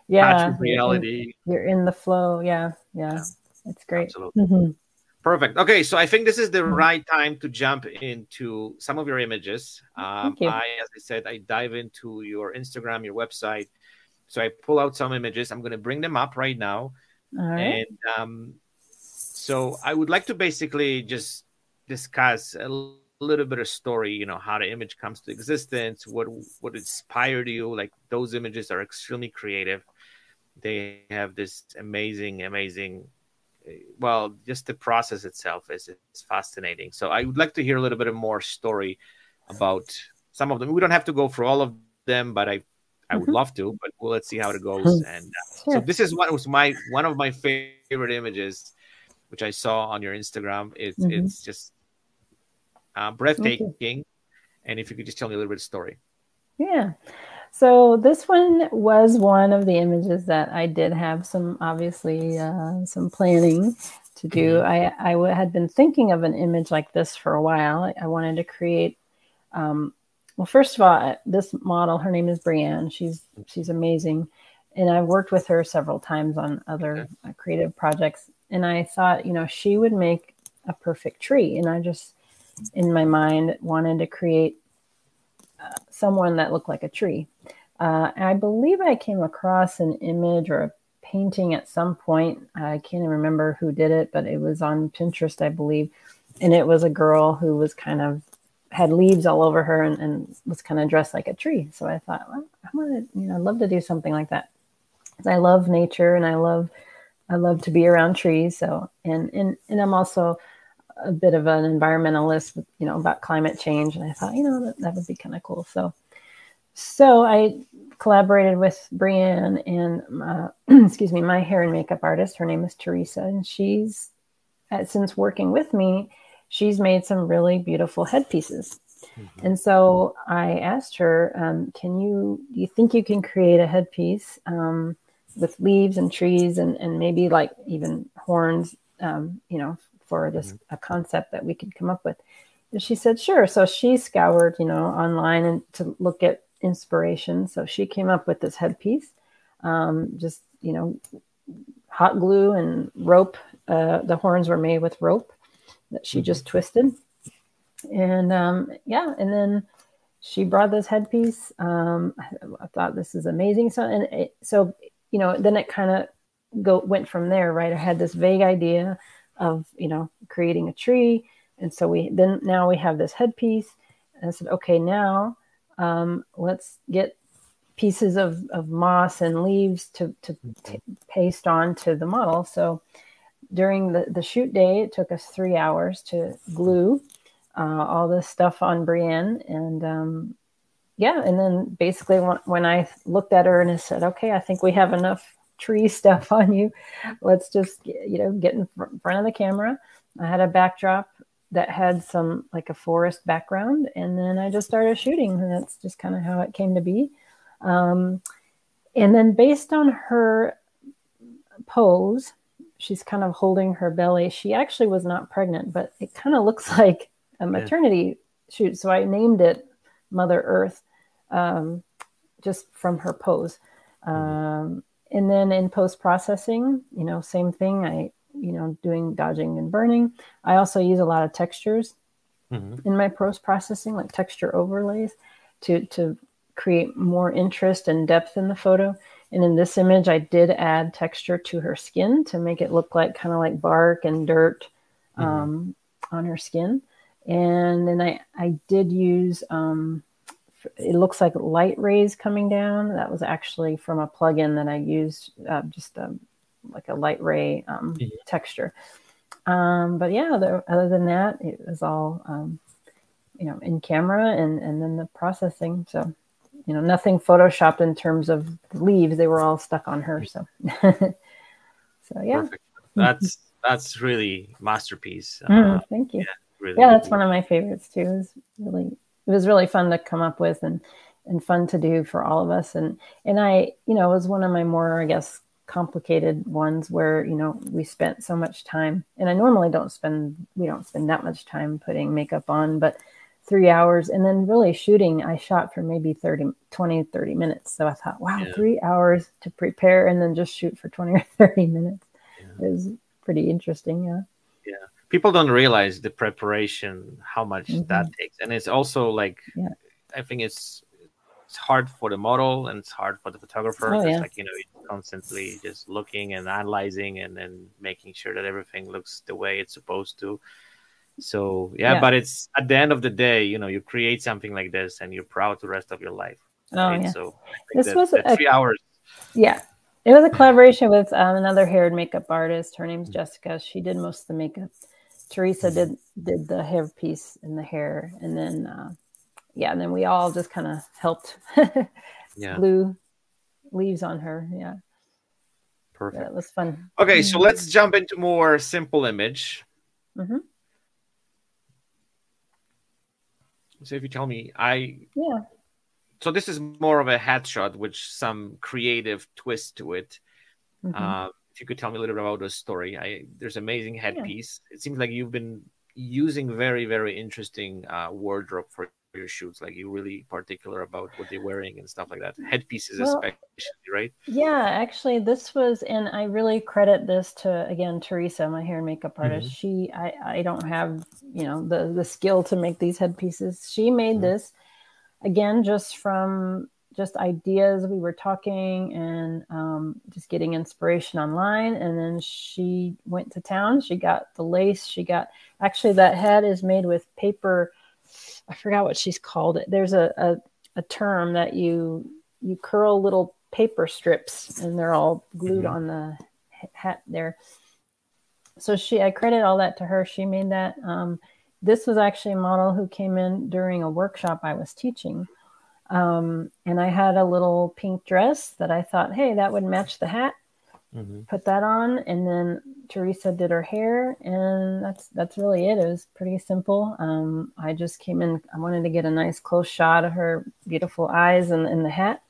yeah. with you're in- reality. You're in the flow. Yeah, yeah. Yeah. It's great. Absolutely. Mhm. Perfect. Okay, so I think this is the right time to jump into some of your images. Um, you. I, as I said, I dive into your Instagram, your website. So I pull out some images. I'm going to bring them up right now. All right. And um, so I would like to basically just discuss a little bit of story, you know, how the image comes to existence, what what inspired you. Like those images are extremely creative. They have this amazing, amazing. uh, Well, just the process itself is, is fascinating. So I would like to hear a little bit of more story about some of them. We don't have to go through all of them, but I I would Mhm. love to. But well, let's see how it goes. And uh, so this is what was my one of my favorite images, which I saw on your Instagram. It's Mhm. it's just uh, breathtaking. And if you could just tell me a little bit of story. Yeah. So this one was one of the images that I did have some obviously uh, some planning to do. Mhm. I I w- had been thinking of an image like this for a while. I, I wanted to create. Um, well, first of all, this model, her name is Brienne. She's she's amazing, and I've worked with her several times on other uh, creative projects. And I thought, you know, she would make a perfect tree. And I just, in my mind, wanted to create uh, someone that looked like a tree. Uh, I believe I came across an image or a painting at some point. I can't even remember who did it, but it was on Pinterest, I believe. And it was a girl who was kind of had leaves all over her and, and was kind of dressed like a tree. So I thought, well, I want to, you know, I'd love to do something like that. I love nature and I love, I love to be around trees. So, and, and, and I'm also a bit of an environmentalist, you know, about climate change. And I thought, you know, that, that would be kind of cool. So, so I collaborated with Brienne and, uh, excuse me, my hair and makeup artist. Her name is Teresa, and she's, uh, since working with me, she's made some really beautiful headpieces. Mm-hmm. And so I asked her, um, "Can you? Do you think you can create a headpiece um, with leaves and trees and and maybe like even horns? Um, you know, for this mm-hmm. a concept that we could come up with." And she said, "Sure." So she scoured, you know, online and to look at inspiration. So she came up with this headpiece, um, just you know, hot glue and rope. Uh, the horns were made with rope that she mm-hmm. just twisted. And um, yeah, and then she brought this headpiece. Um, I, I, thought this is amazing. So and it, so you know, then it kind of go went from there, right? I had this vague idea of you know creating a tree, and so we then now we have this headpiece. And I said, okay, now um, let's get pieces of, of moss and leaves to, to t- paste on to the model. So during the, the shoot day, it took us three hours to glue uh, all this stuff on Brienne. And um, yeah, and then basically when, when I looked at her and I said, okay, I think we have enough tree stuff on you. Let's just, you know, get in front of the camera. I had a backdrop that had some like a forest background and then I just started shooting and that's just kind of how it came to be. Um, and then based on her pose, she's kind of holding her belly. She actually was not pregnant, but it kind of looks like a maternity yeah. shoot. So I named it Mother Earth um, just from her pose. Mm-hmm. Um, and then in post processing, you know, same thing. I, you know, doing dodging and burning. I also use a lot of textures mm-hmm. in my post processing, like texture overlays to, to create more interest and depth in the photo. And in this image, I did add texture to her skin to make it look like kind of like bark and dirt mm-hmm. um, on her skin. And then I, I did use, um, it looks like light rays coming down. That was actually from a plugin that I used, uh, just a, um, like a light ray um, mm-hmm. texture. Um, but yeah, the, other than that, it was all, um, you know, in camera and, and then the processing. So you know, nothing photoshopped in terms of leaves. They were all stuck on her. So, so yeah, Perfect. that's that's really masterpiece. Mm, uh, thank you. Yeah, really yeah that's one of my favorites too. Was really it was really fun to come up with and and fun to do for all of us. And and I, you know, it was one of my more, I guess, complicated ones where you know we spent so much time. And I normally don't spend we don't spend that much time putting makeup on, but three hours and then really shooting i shot for maybe 30 20 30 minutes so i thought wow yeah. three hours to prepare and then just shoot for 20 or 30 minutes yeah. is pretty interesting yeah people don't realize the preparation how much mm-hmm. that takes and it's also like yeah. i think it's it's hard for the model and it's hard for the photographer oh, yeah. like you know constantly just looking and analyzing and then making sure that everything looks the way it's supposed to so yeah, yeah, but it's at the end of the day, you know, you create something like this and you're proud the rest of your life. Oh right? yeah. So this that, was that a, three hours. Yeah, it was a collaboration with um, another hair and makeup artist. Her name's mm-hmm. Jessica. She did most of the makeup. Teresa did did the hair piece and the hair, and then uh, yeah, and then we all just kind of helped yeah. glue leaves on her. Yeah. Perfect. That was fun. Okay, so mm-hmm. let's jump into more simple image. Mm-hmm. So if you tell me, I yeah. So this is more of a headshot with some creative twist to it. Mm-hmm. Uh, if you could tell me a little bit about the story, I there's amazing headpiece. Yeah. It seems like you've been using very very interesting uh, wardrobe for your shoots? Like you're really particular about what they're wearing and stuff like that. Headpieces, Well, especially, right? Yeah, actually, this was, and I really credit this to again Teresa, my hair and makeup artist. She, I, I don't have, you know, the the skill to make these headpieces. She made Mhm. this again just from just ideas we were talking and um, just getting inspiration online. And then she went to town. She got the lace. She got actually that head is made with paper. I forgot what she's called it. There's a, a, a term that you you curl little paper strips and they're all glued Mhm. on the hat there. So she, I credit all that to her. She made that. Um, this was actually a model who came in during a workshop I was teaching. Um, and I had a little pink dress that I thought, hey, that would match the hat. Mm-hmm. Put that on, and then Teresa did her hair, and that's that's really it. It was pretty simple. Um, I just came in. I wanted to get a nice close shot of her beautiful eyes and, and the hat.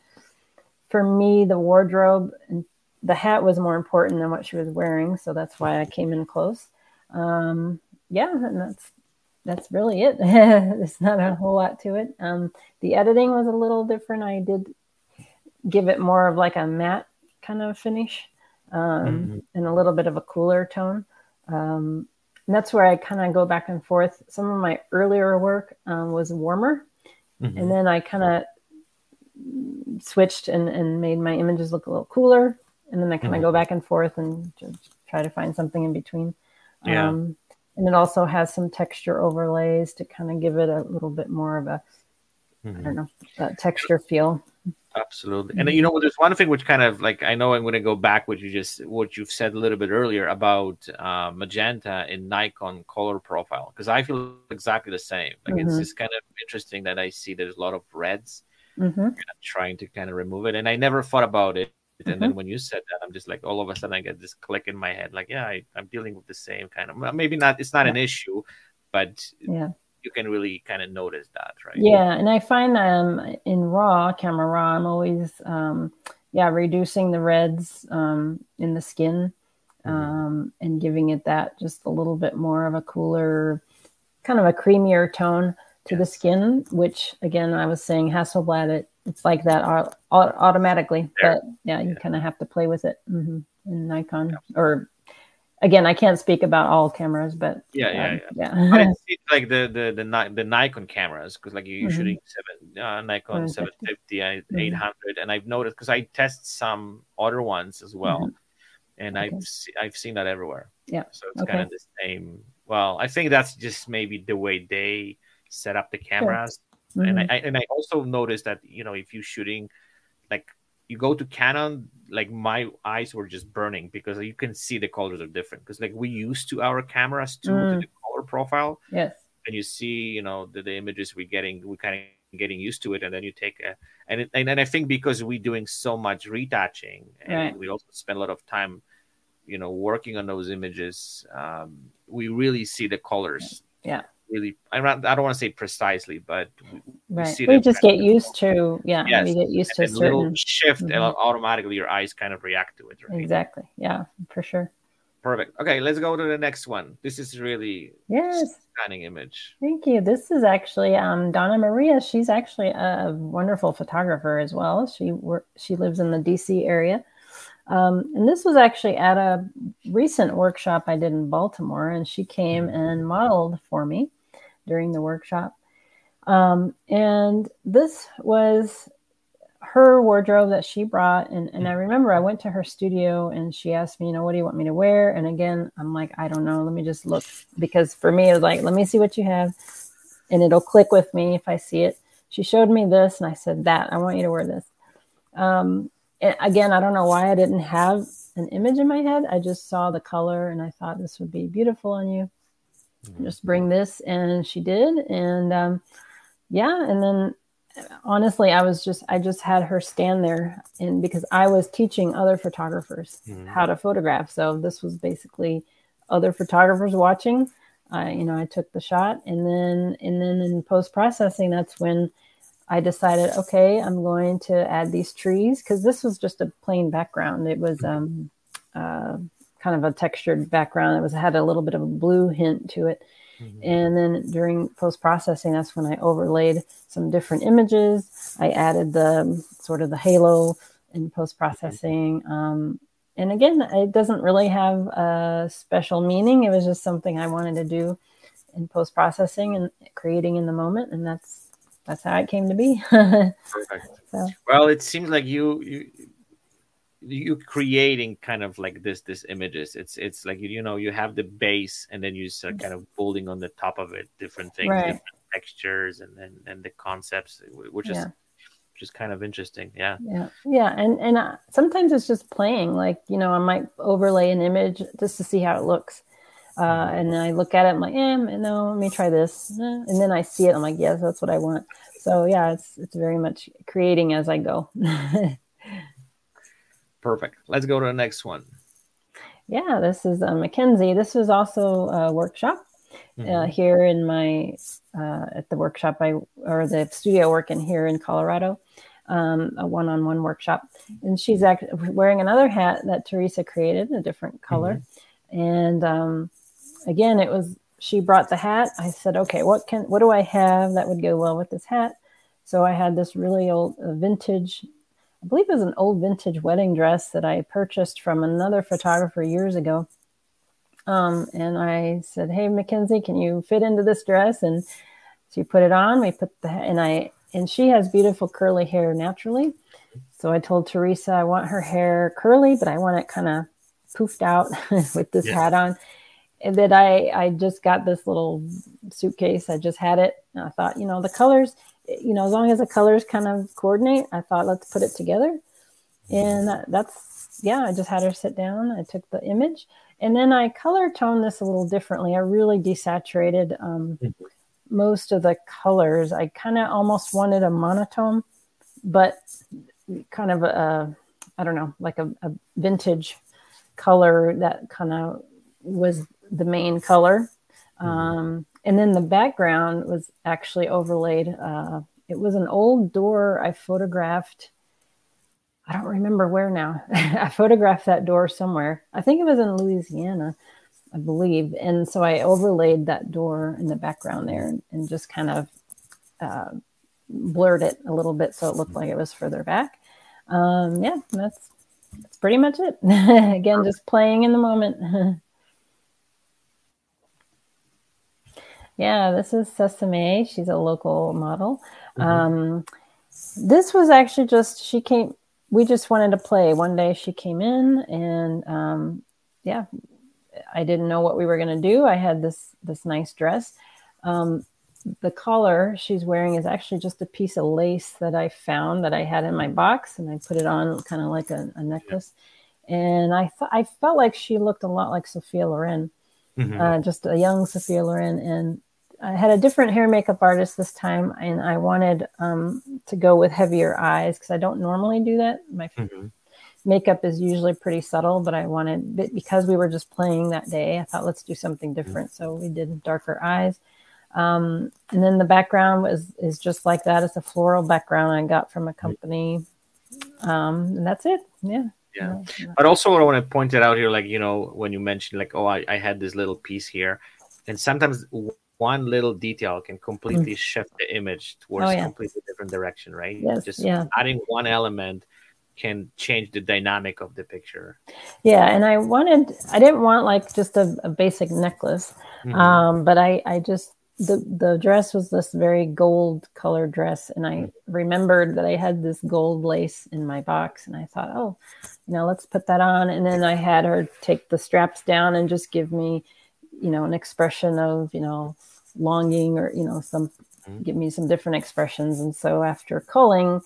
For me, the wardrobe and the hat was more important than what she was wearing, so that's why I came in close. Um, yeah, and that's that's really it. There's not a whole lot to it. Um, the editing was a little different. I did give it more of like a matte kind of finish um, Mhm. and a little bit of a cooler tone. Um, that's where I kind of go back and forth. Some of my earlier work um, was warmer, Mhm. and then I kind of switched and, and made my images look a little cooler. And then I kind of Mhm. go back and forth and try to find something in between. Yeah. Um, and it also has some texture overlays to kind of give it a little bit more of a, I Mhm. don't know, that texture feel. Absolutely. And you know, there's one thing which kind of like I know I'm going to go back what you just what you've said a little bit earlier about uh, magenta in Nikon color profile because I feel exactly the same. Like it's Mhm. just kind of interesting that I see there's a lot of reds. hmm and I'm trying to kind of remove it, and I never thought about it. And Mm-hmm. then when you said that, I'm just like all of a sudden I get this click in my head, like yeah, I, I'm dealing with the same kind of maybe not. It's not an issue, but Yeah. you can really kind of notice that, right? Yeah, and I find um in raw camera raw, I'm always um yeah reducing the reds um in the skin Mhm. um and giving it that just a little bit more of a cooler, kind of a creamier tone to the skin. Which again, I was saying Hasselblad, it it's like that au- au- automatically, There. but yeah, you Yeah. kind of have to play with it hmm in Nikon or. Again, I can't speak about all cameras, but Yeah, yeah, um, yeah. Yeah. it's like the the the, the Nikon cameras because like you're Mhm. shooting seven uh, Nikon 750. 750, I- Mhm. 800, and I've noticed because I test some other ones as well, and Mm-hmm. Okay. I've se- I've seen that everywhere. Yeah. So it's Okay. kind of the same. Well, I think that's just maybe the way they set up the cameras, and Mhm. I, I and I also noticed that you know if you're shooting like you go to Canon, like my eyes were just burning because you can see the colors are different. Because like we used to our cameras too to Mm. the color profile, yes. and you see, you know, the, the images we're getting, we kind of getting used to it, and then you take a and it, and, and I think because we're doing so much retouching, and Right. we also spend a lot of time, you know, working on those images, um, we really see the colors. Yeah. Really, I don't, I don't want to say precisely, but we, Right. see We just get used to, yeah, Yes. we get used to a and a little certain, shift, and Mhm. automatically your eyes kind of react to it. Right? exactly. Yeah, for sure. Perfect. Okay, let's go to the next one. This is really Yes. stunning image. Thank you. This is actually um, Donna Maria. She's actually a wonderful photographer as well. She wor- she lives in the DC area. Um, and this was actually at a recent workshop I did in Baltimore, and she came and modeled for me during the workshop. Um, and this was her wardrobe that she brought. And, and I remember I went to her studio and she asked me, you know, what do you want me to wear? And again, I'm like, I don't know. Let me just look. Because for me, it was like, let me see what you have. And it'll click with me if I see it. She showed me this and I said, that, I want you to wear this. Um, and again, I don't know why I didn't have an image in my head. I just saw the color and I thought this would be beautiful on you. Just bring this. And she did. And um, yeah. And then honestly, I was just, I just had her stand there and because I was teaching other photographers Mhm. how to photograph. So this was basically other photographers watching. I, you know, I took the shot and then, and then in post processing, that's when I decided, okay, I'm going to add these trees because this was just a plain background. It was um, uh, kind of a textured background. It was had a little bit of a blue hint to it, Mm-hmm. And then during post processing, that's when I overlaid some different images. I added the sort of the halo in post processing. Mm-hmm. Um, and again, it doesn't really have a special meaning. It was just something I wanted to do in post processing and creating in the moment, and that's that's how it came to be. Perfect. So. Well, it seems like you you you creating kind of like this this images it's it's like you know you have the base and then you start kind of building on the top of it different things right. different textures and then and the concepts which is yeah. which is kind of interesting yeah yeah yeah and and uh, sometimes it's just playing like you know i might overlay an image just to see how it looks uh, mm-hmm. and then I look at it, I'm like, eh, no, let me try this. Eh, and then I see it, I'm like, yes, that's what I want. So yeah, it's it's very much creating as I go. Perfect. Let's go to the next one. Yeah, this is uh, Mackenzie. This was also a workshop uh, mm-hmm. uh, here in my uh, at the workshop I or the studio working here in Colorado, um, a one-on-one workshop, and she's actually wearing another hat that Teresa created, a different color, mm-hmm. and um, again, it was she brought the hat. I said, okay, what can what do I have that would go well with this hat? So I had this really old uh, vintage I believe it was an old vintage wedding dress that I purchased from another photographer years ago. Um, and I said, "Hey, Mackenzie, can you fit into this dress?" And she put it on. We put the and I and she has beautiful curly hair naturally. So I told Teresa I want her hair curly, but I want it kind of poofed out with this yeah. hat on. And that I I just got this little suitcase. I just had it, and I thought, you know, the colors you know, as long as the colors kind of coordinate, I thought let's put it together. And that, that's, yeah, I just had her sit down. I took the image and then I color toned this a little differently. I really desaturated um, mm-hmm. most of the colors. I kind of almost wanted a monotone, but kind of a, I don't know, like a, a vintage color that kind of was the main color. Mm-hmm. Um, and then the background was actually overlaid. Uh, it was an old door I photographed. I don't remember where now. I photographed that door somewhere. I think it was in Louisiana, I believe. And so I overlaid that door in the background there and, and just kind of uh, blurred it a little bit so it looked like it was further back. Um, yeah, that's that's pretty much it. Again, just playing in the moment. Yeah, this is Sesame. She's a local model. Mm-hmm. Um, this was actually just she came. We just wanted to play. One day she came in, and um, yeah, I didn't know what we were going to do. I had this this nice dress. Um, the collar she's wearing is actually just a piece of lace that I found that I had in my box, and I put it on kind of like a, a necklace. And I thought I felt like she looked a lot like Sophia Loren, mm-hmm. uh, just a young Sophia Loren, and I had a different hair makeup artist this time, and I wanted um, to go with heavier eyes because I don't normally do that. My mm-hmm. makeup is usually pretty subtle, but I wanted because we were just playing that day. I thought let's do something mm-hmm. different, mm-hmm. so we did darker eyes. Um, and then the background was is just like that. It's a floral background I got from a company, um, and that's it. Yeah. Yeah. But also, what I want to point it out here, like you know, when you mentioned like, oh, I, I had this little piece here, and sometimes one little detail can completely mm. shift the image towards oh, yeah. a completely different direction, right? Yes, Just yeah. adding one element can change the dynamic of the picture. Yeah, and I wanted I didn't want like just a, a basic necklace. Mm-hmm. Um, but I I just the the dress was this very gold colored dress and I mm-hmm. remembered that I had this gold lace in my box and I thought, "Oh, you know, let's put that on." And then I had her take the straps down and just give me you know, an expression of, you know, longing or, you know, some mm-hmm. give me some different expressions. And so after culling,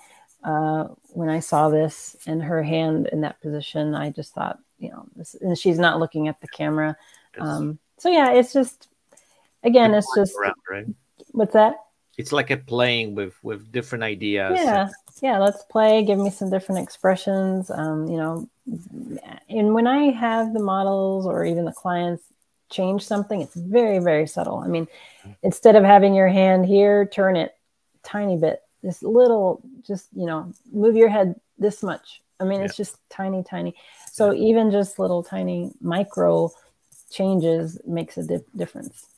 uh, when I saw this and her hand in that position, I just thought, you know, this, and she's not looking at the camera. Um, so yeah, it's just, again, it's just, around, right? what's that? It's like a playing with, with different ideas. Yeah. Yeah. Let's play, give me some different expressions. Um, you know, and when I have the models or even the clients change something, it's very, very subtle. I mean, instead of having your hand here, turn it tiny bit, this little, just, you know, move your head this much. I mean, yeah. it's just tiny, tiny. So yeah. even just little tiny micro changes makes a di- difference.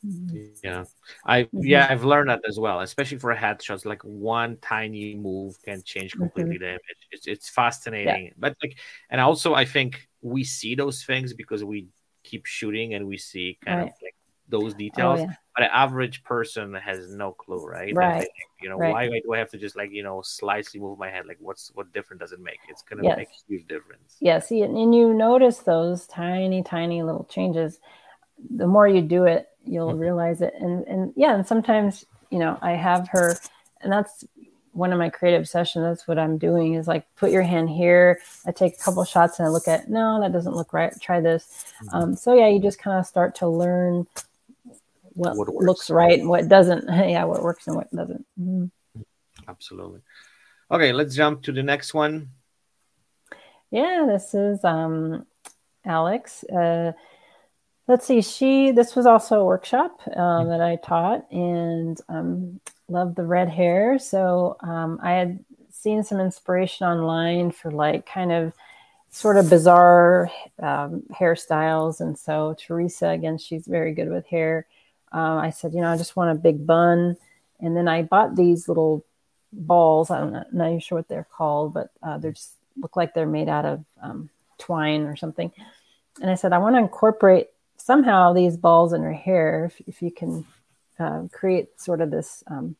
Yeah, I mm-hmm. yeah I've learned that as well, especially for headshots. Like one tiny move can change mm-hmm. completely mm-hmm. the image. It's it's fascinating, yeah. but like, and also I think we see those things because we keep shooting and we see kind right. of like those oh, details. Oh, yeah. But an average person has no clue, right? Right. you know, right. why do I have to just like you know slightly move my head? Like, what's what difference does it make? It's gonna yes. make a huge difference. Yeah. See, and you notice those tiny, tiny little changes. The more you do it, you'll mm-hmm. realize it. And and yeah, and sometimes you know I have her, and that's one of my creative sessions, that's what I'm doing is like put your hand here. I take a couple shots and I look at no, that doesn't look right. Try this. Mm-hmm. Um, so yeah, you just kind of start to learn what, what looks right and what doesn't. yeah, what works and what doesn't. Mm-hmm. Absolutely. Okay, let's jump to the next one. Yeah, this is um, Alex. Uh, let's see. She this was also a workshop mm-hmm. that I taught, and um, love the red hair. So um, I had seen some inspiration online for like kind of sort of bizarre um, hairstyles. And so Teresa, again, she's very good with hair. Uh, I said, you know, I just want a big bun. And then I bought these little balls. I'm not even sure what they're called, but uh, they just look like they're made out of um, twine or something. And I said, I want to incorporate somehow these balls in her hair. If, if you can uh, create sort of this um,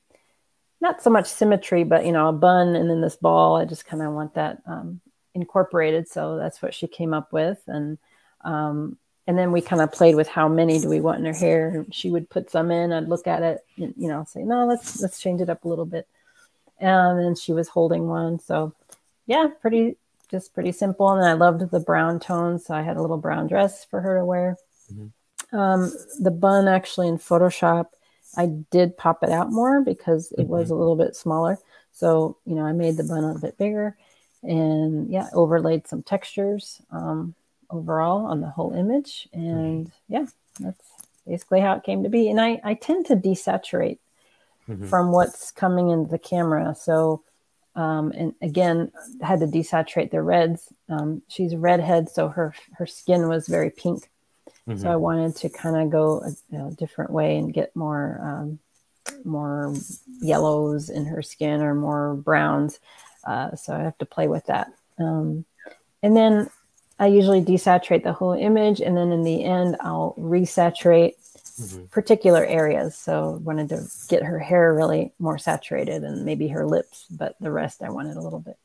not so much symmetry, but you know, a bun and then this ball. I just kind of want that um, incorporated. So that's what she came up with, and um, and then we kind of played with how many do we want in her hair. She would put some in. I'd look at it, and, you know, say no, let's let's change it up a little bit. And then she was holding one. So yeah, pretty just pretty simple. And I loved the brown tone, so I had a little brown dress for her to wear. Mm-hmm. Um, the bun actually in Photoshop I did pop it out more because it was mm-hmm. a little bit smaller. So, you know, I made the bun a bit bigger and yeah, overlaid some textures um, overall on the whole image. And mm-hmm. yeah, that's basically how it came to be. And I, I tend to desaturate mm-hmm. from what's coming into the camera. So, um, and again, had to desaturate the reds. Um, she's a redhead, so her her skin was very pink. Mm-hmm. So I wanted to kind of go a, a, different way and get more um, more yellows in her skin or more browns. Uh, so I have to play with that. Um, and then I usually desaturate the whole image, and then in the end, I'll resaturate mm-hmm. particular areas. So I wanted to get her hair really more saturated, and maybe her lips, but the rest I wanted a little bit.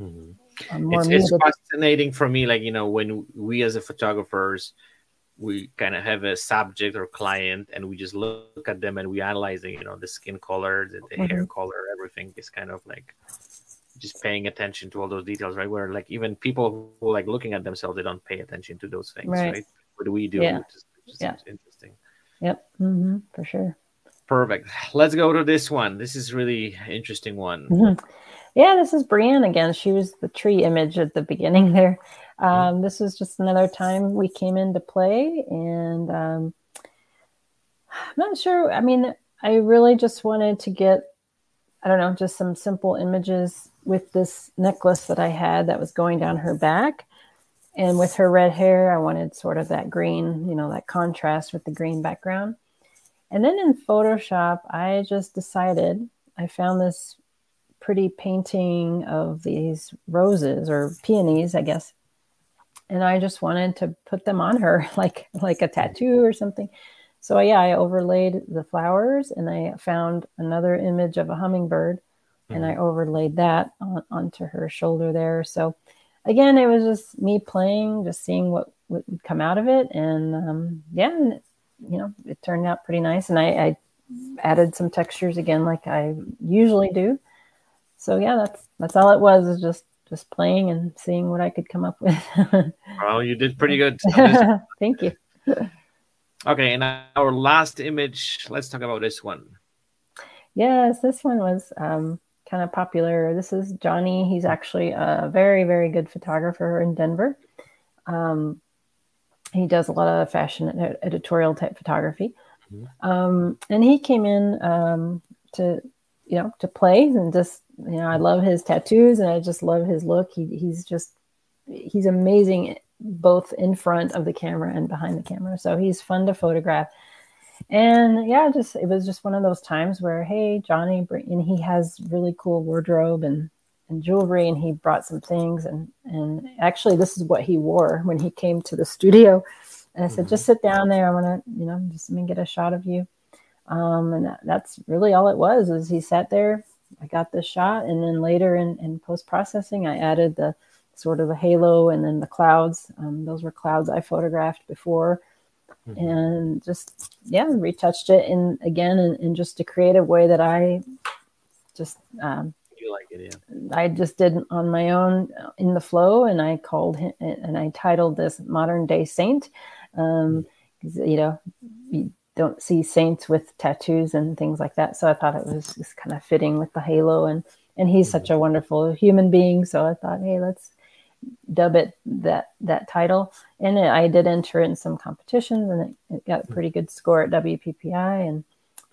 Mm-hmm. Um, it's, it's fascinating for me, like you know, when we as a photographers we kind of have a subject or client and we just look at them and we analyzing you know the skin color the, the mm-hmm. hair color everything is kind of like just paying attention to all those details right where like even people who like looking at themselves they don't pay attention to those things right, right? what do we do yeah. just, just yeah. interesting yep mm-hmm. for sure perfect let's go to this one this is really interesting one mm-hmm. Yeah this is brienne again she was the tree image at the beginning there um, this was just another time we came into play, and um, I'm not sure. I mean, I really just wanted to get, I don't know, just some simple images with this necklace that I had that was going down her back. And with her red hair, I wanted sort of that green, you know, that contrast with the green background. And then in Photoshop, I just decided I found this pretty painting of these roses or peonies, I guess and I just wanted to put them on her like like a tattoo or something. So yeah, I overlaid the flowers and I found another image of a hummingbird mm-hmm. and I mm-hmm. overlaid that on, onto her shoulder there. So again, it was just me playing, just seeing what, would come out of it. And um, yeah, and you know, it turned out pretty nice. And I, I added some textures again, like I usually do. So yeah, that's, that's all it was is just just playing and seeing what I could come up with. well, you did pretty good. Thank you. Okay, and our last image, let's talk about this one. Yes, this one was um, kind of popular. This is Johnny. He's actually a very, very good photographer in Denver. Um, he does a lot of fashion ed- editorial type photography. Mm-hmm. Um, and he came in um, to, you know, to play and just you know, I love his tattoos and I just love his look. He, he's just, he's amazing both in front of the camera and behind the camera. So he's fun to photograph. And yeah, just it was just one of those times where, hey, Johnny, and he has really cool wardrobe and and jewelry, and he brought some things, and and actually, this is what he wore when he came to the studio. And I said, mm-hmm. just sit down there. I want to, you know, just let me get a shot of you. Um, and that, that's really all it was. Is he sat there, I got this shot, and then later in, in post processing, I added the sort of a halo and then the clouds. Um, those were clouds I photographed before, mm-hmm. and just yeah, retouched it in again in, in, just a creative way that I just um, you like it, yeah. I just did on my own uh, in the flow, and I called him and I titled this "Modern Day Saint." Um, mm-hmm. you know, don't see saints with tattoos and things like that. So I thought it was just kind of fitting with the halo and and he's such a wonderful human being. So I thought, hey, let's dub it that that title. And it, I did enter in some competitions and it, it, got a pretty good score at WPPI. And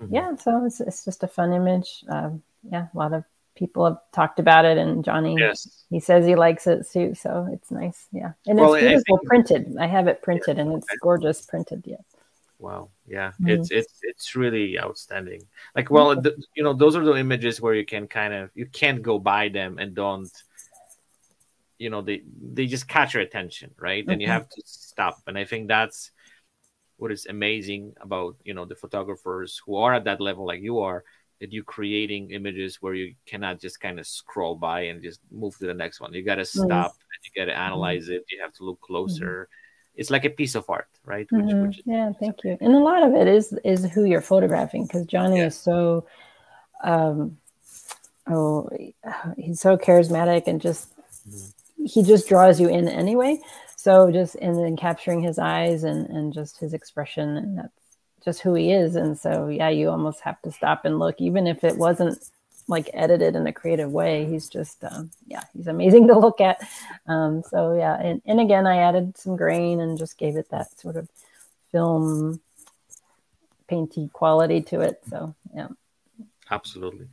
mm-hmm. yeah, so it's, it's just a fun image. Um, yeah, a lot of people have talked about it and Johnny yes. he says he likes it too. So it's nice. Yeah. And well, it's beautiful think, printed. I have it printed yeah, and it's gorgeous printed. Yeah. Wow. Yeah. Mm-hmm. It's it's it's really outstanding. Like well, you know, those are the images where you can kind of you can't go by them and don't you know they they just catch your attention, right? Mm-hmm. And you mm-hmm. have to stop. And I think that's what is amazing about, you know, the photographers who are at that level like you are that you're creating images where you cannot just kind of scroll by and just move to the next one. You got to stop and you got to mm-hmm. analyze it. You have to look closer. Mm-hmm it's like a piece of art, right? Which, mm-hmm. which yeah, thank you. And a lot of it is is who you're photographing because Johnny yeah. is so, um, oh, he's so charismatic and just mm-hmm. he just draws you in anyway. So just and then capturing his eyes and and just his expression and that's just who he is. And so yeah, you almost have to stop and look, even if it wasn't like edited in a creative way. He's just, um, yeah, he's amazing to look at. Um, so yeah, and, and again, I added some grain and just gave it that sort of film painty quality to it. So yeah, absolutely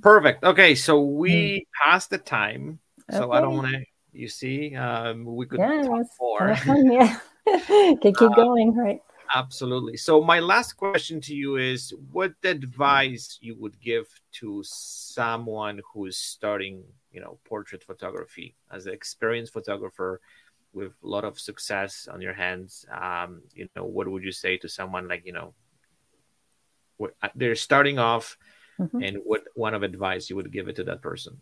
perfect. Okay, so we mm. passed the time, so okay. I don't want to. You see, um, we could yeah, talk more. Fun, yeah, keep uh, going, right? Absolutely. So my last question to you is what advice you would give to someone who is starting, you know, portrait photography as an experienced photographer with a lot of success on your hands? Um, you know, what would you say to someone like, you know, what, uh, they're starting off mm-hmm. and what one of advice you would give it to that person?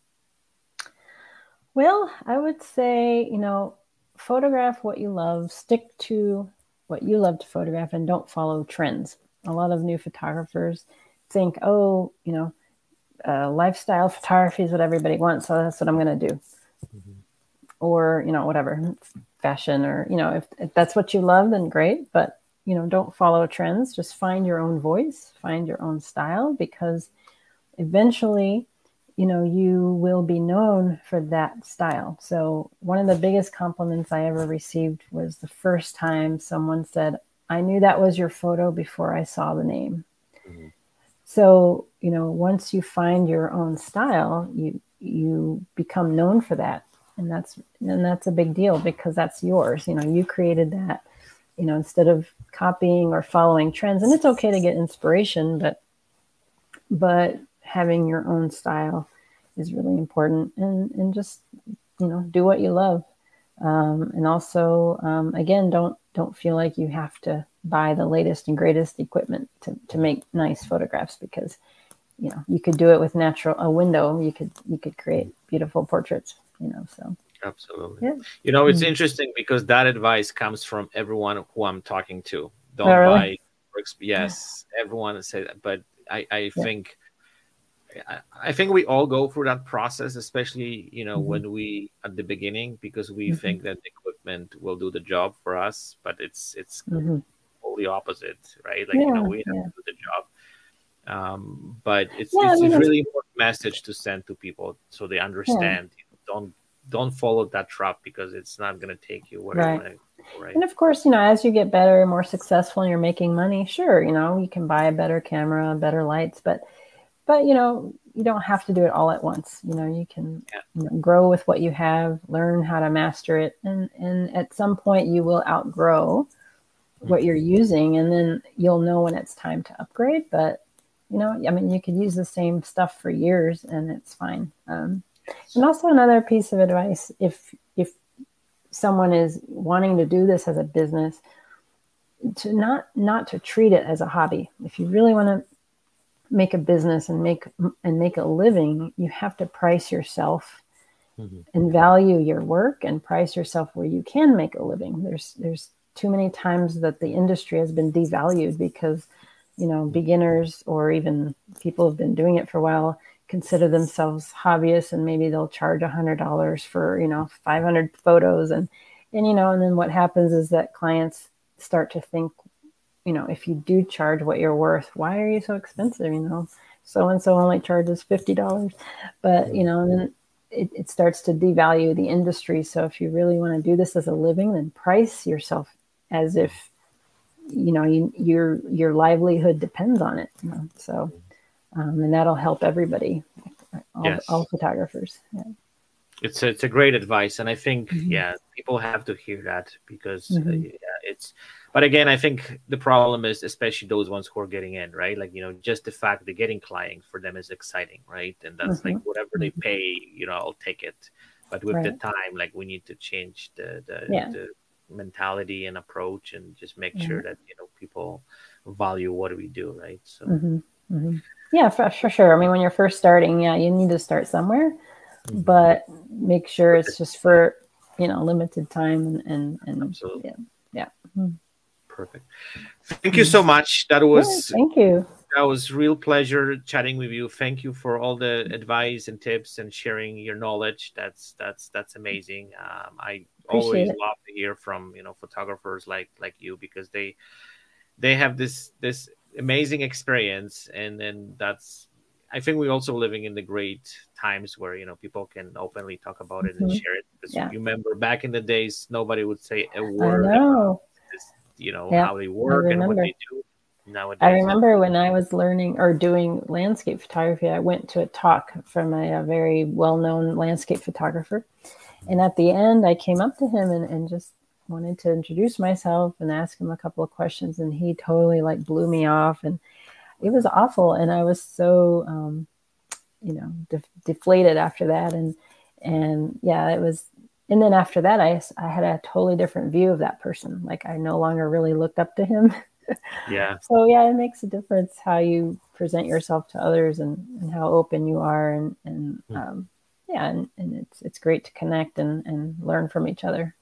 Well, I would say, you know, photograph what you love, stick to what you love to photograph and don't follow trends. A lot of new photographers think, oh, you know, uh, lifestyle photography is what everybody wants, so that's what I'm going to do. Mm-hmm. Or, you know, whatever, fashion, or, you know, if, if that's what you love, then great. But, you know, don't follow trends. Just find your own voice, find your own style, because eventually you know, you will be known for that style. So, one of the biggest compliments I ever received was the first time someone said, I knew that was your photo before I saw the name. Mm-hmm. So, you know, once you find your own style, you you become known for that. And that's and that's a big deal because that's yours. You know, you created that, you know, instead of copying or following trends. And it's okay to get inspiration, but but having your own style is really important and and just you know do what you love um, and also um, again don't don't feel like you have to buy the latest and greatest equipment to, to make nice photographs because you know you could do it with natural a window you could you could create beautiful portraits you know so absolutely yeah. you know it's mm-hmm. interesting because that advice comes from everyone who i'm talking to don't oh, really? buy yes yeah. everyone said that but i i yeah. think I think we all go through that process, especially you know mm-hmm. when we at the beginning, because we mm-hmm. think that equipment will do the job for us, but it's it's mm-hmm. totally opposite, right? Like yeah, you know we have yeah. to do the job. Um, but it's yeah, it's I mean, a really important message to send to people so they understand. You know, don't don't follow that trap because it's not going to take you where right. you want to. Right. And of course, you know, as you get better, and more successful, and you're making money. Sure, you know, you can buy a better camera, better lights, but but you know you don't have to do it all at once. You know, you can yeah. you know, grow with what you have, learn how to master it, and and at some point you will outgrow what you're using, and then you'll know when it's time to upgrade. But you know, I mean, you could use the same stuff for years, and it's fine. Um, and also another piece of advice: if if someone is wanting to do this as a business, to not not to treat it as a hobby. If you really want to make a business and make and make a living, you have to price yourself mm-hmm. and value your work and price yourself where you can make a living. There's there's too many times that the industry has been devalued because you know beginners or even people who've been doing it for a while consider themselves hobbyists and maybe they'll charge a hundred dollars for you know 500 photos and and you know and then what happens is that clients start to think you know, if you do charge what you're worth, why are you so expensive? You know, so and so only charges fifty dollars, but you know, and it, it starts to devalue the industry. So if you really want to do this as a living, then price yourself as if you know you, your your livelihood depends on it. You know? So, um, and that'll help everybody, all, yes. all photographers. Yeah. It's a, it's a great advice, and I think mm-hmm. yeah, people have to hear that because mm-hmm. uh, yeah, it's but again, I think the problem is especially those ones who are getting in, right? Like, you know, just the fact that getting clients for them is exciting, right? And that's mm-hmm. like whatever they mm-hmm. pay, you know, I'll take it. But with right. the time, like we need to change the the, yeah. the mentality and approach and just make mm-hmm. sure that, you know, people value what we do, right? So mm-hmm. Mm-hmm. yeah, for, for sure. I mean, when you're first starting, yeah, you need to start somewhere, mm-hmm. but make sure it's just for, you know, limited time and, and, and Absolutely. yeah. Yeah perfect. Thank you so much. That was yeah, thank you. That was real pleasure chatting with you. Thank you for all the advice and tips and sharing your knowledge. That's that's that's amazing. Um, I Appreciate always it. love to hear from you know photographers like like you because they they have this this amazing experience and then that's I think we're also living in the great times where you know people can openly talk about it mm-hmm. and share it. Because yeah. you remember back in the days, nobody would say a word you know yeah, how they work and what they do nowadays. I remember when I was learning or doing landscape photography, I went to a talk from a, a very well-known landscape photographer, and at the end, I came up to him and, and just wanted to introduce myself and ask him a couple of questions, and he totally like blew me off, and it was awful, and I was so um, you know de- deflated after that, and and yeah, it was and then after that I, I had a totally different view of that person like i no longer really looked up to him yeah so yeah it makes a difference how you present yourself to others and, and how open you are and and mm. um, yeah and, and it's it's great to connect and and learn from each other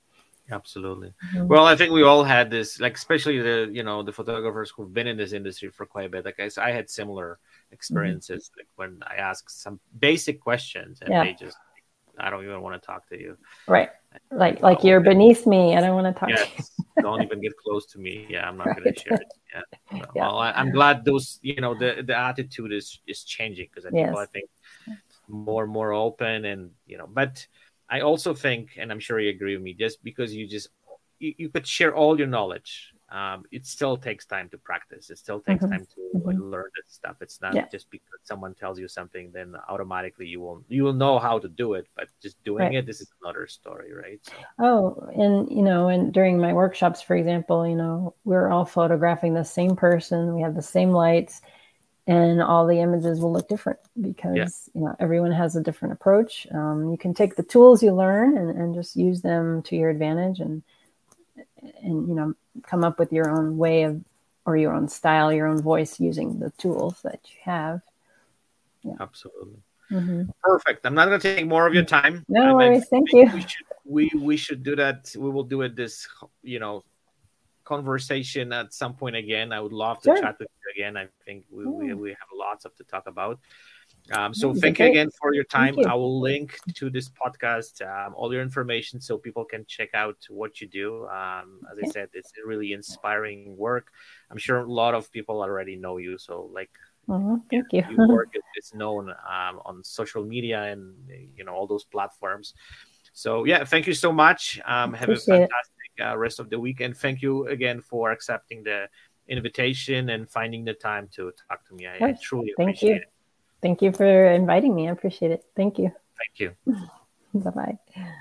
absolutely mm-hmm. well i think we all had this like especially the you know the photographers who've been in this industry for quite a bit like i, I had similar mm-hmm. experiences mm-hmm. like when i asked some basic questions and yeah. they just I don't even want to talk to you. Right. Like like you're beneath me. I don't want to talk yes. to you. don't even get close to me. Yeah, I'm not right. going to share it. Yeah. yeah. Well, I, am glad those you know the the attitude is is changing because I think yes. I think more and more open and you know but I also think and I'm sure you agree with me just because you just you, you could share all your knowledge um, it still takes time to practice. It still takes mm-hmm. time to mm-hmm. learn this stuff. It's not yeah. just because someone tells you something, then automatically you will you will know how to do it. But just doing right. it, this is another story, right? So. Oh, and you know, and during my workshops, for example, you know, we're all photographing the same person. We have the same lights, and all the images will look different because yeah. you know everyone has a different approach. Um, you can take the tools you learn and, and just use them to your advantage and and you know come up with your own way of or your own style your own voice using the tools that you have. Yeah. absolutely. Mm-hmm. perfect. I'm not going to take more of your time. No worries. Thank you. we should, we, we should do that. We will do it this you know conversation at some point again. I would love to sure. chat with you again. I think we, yeah. we, we have lots of to talk about um, so thank you again for your time. You. I will link to this podcast um, all your information so people can check out what you do. Um, as I said, it's really inspiring work. I'm sure a lot of people already know you. So like, mm-hmm. thank you. Your work is known um, on social media and you know all those platforms. So yeah, thank you so much. Um, have a fantastic uh, rest of the week, and thank you again for accepting the invitation and finding the time to talk to me. I, I truly thank appreciate you. it. Thank you for inviting me. I appreciate it. Thank you. Thank you. bye bye.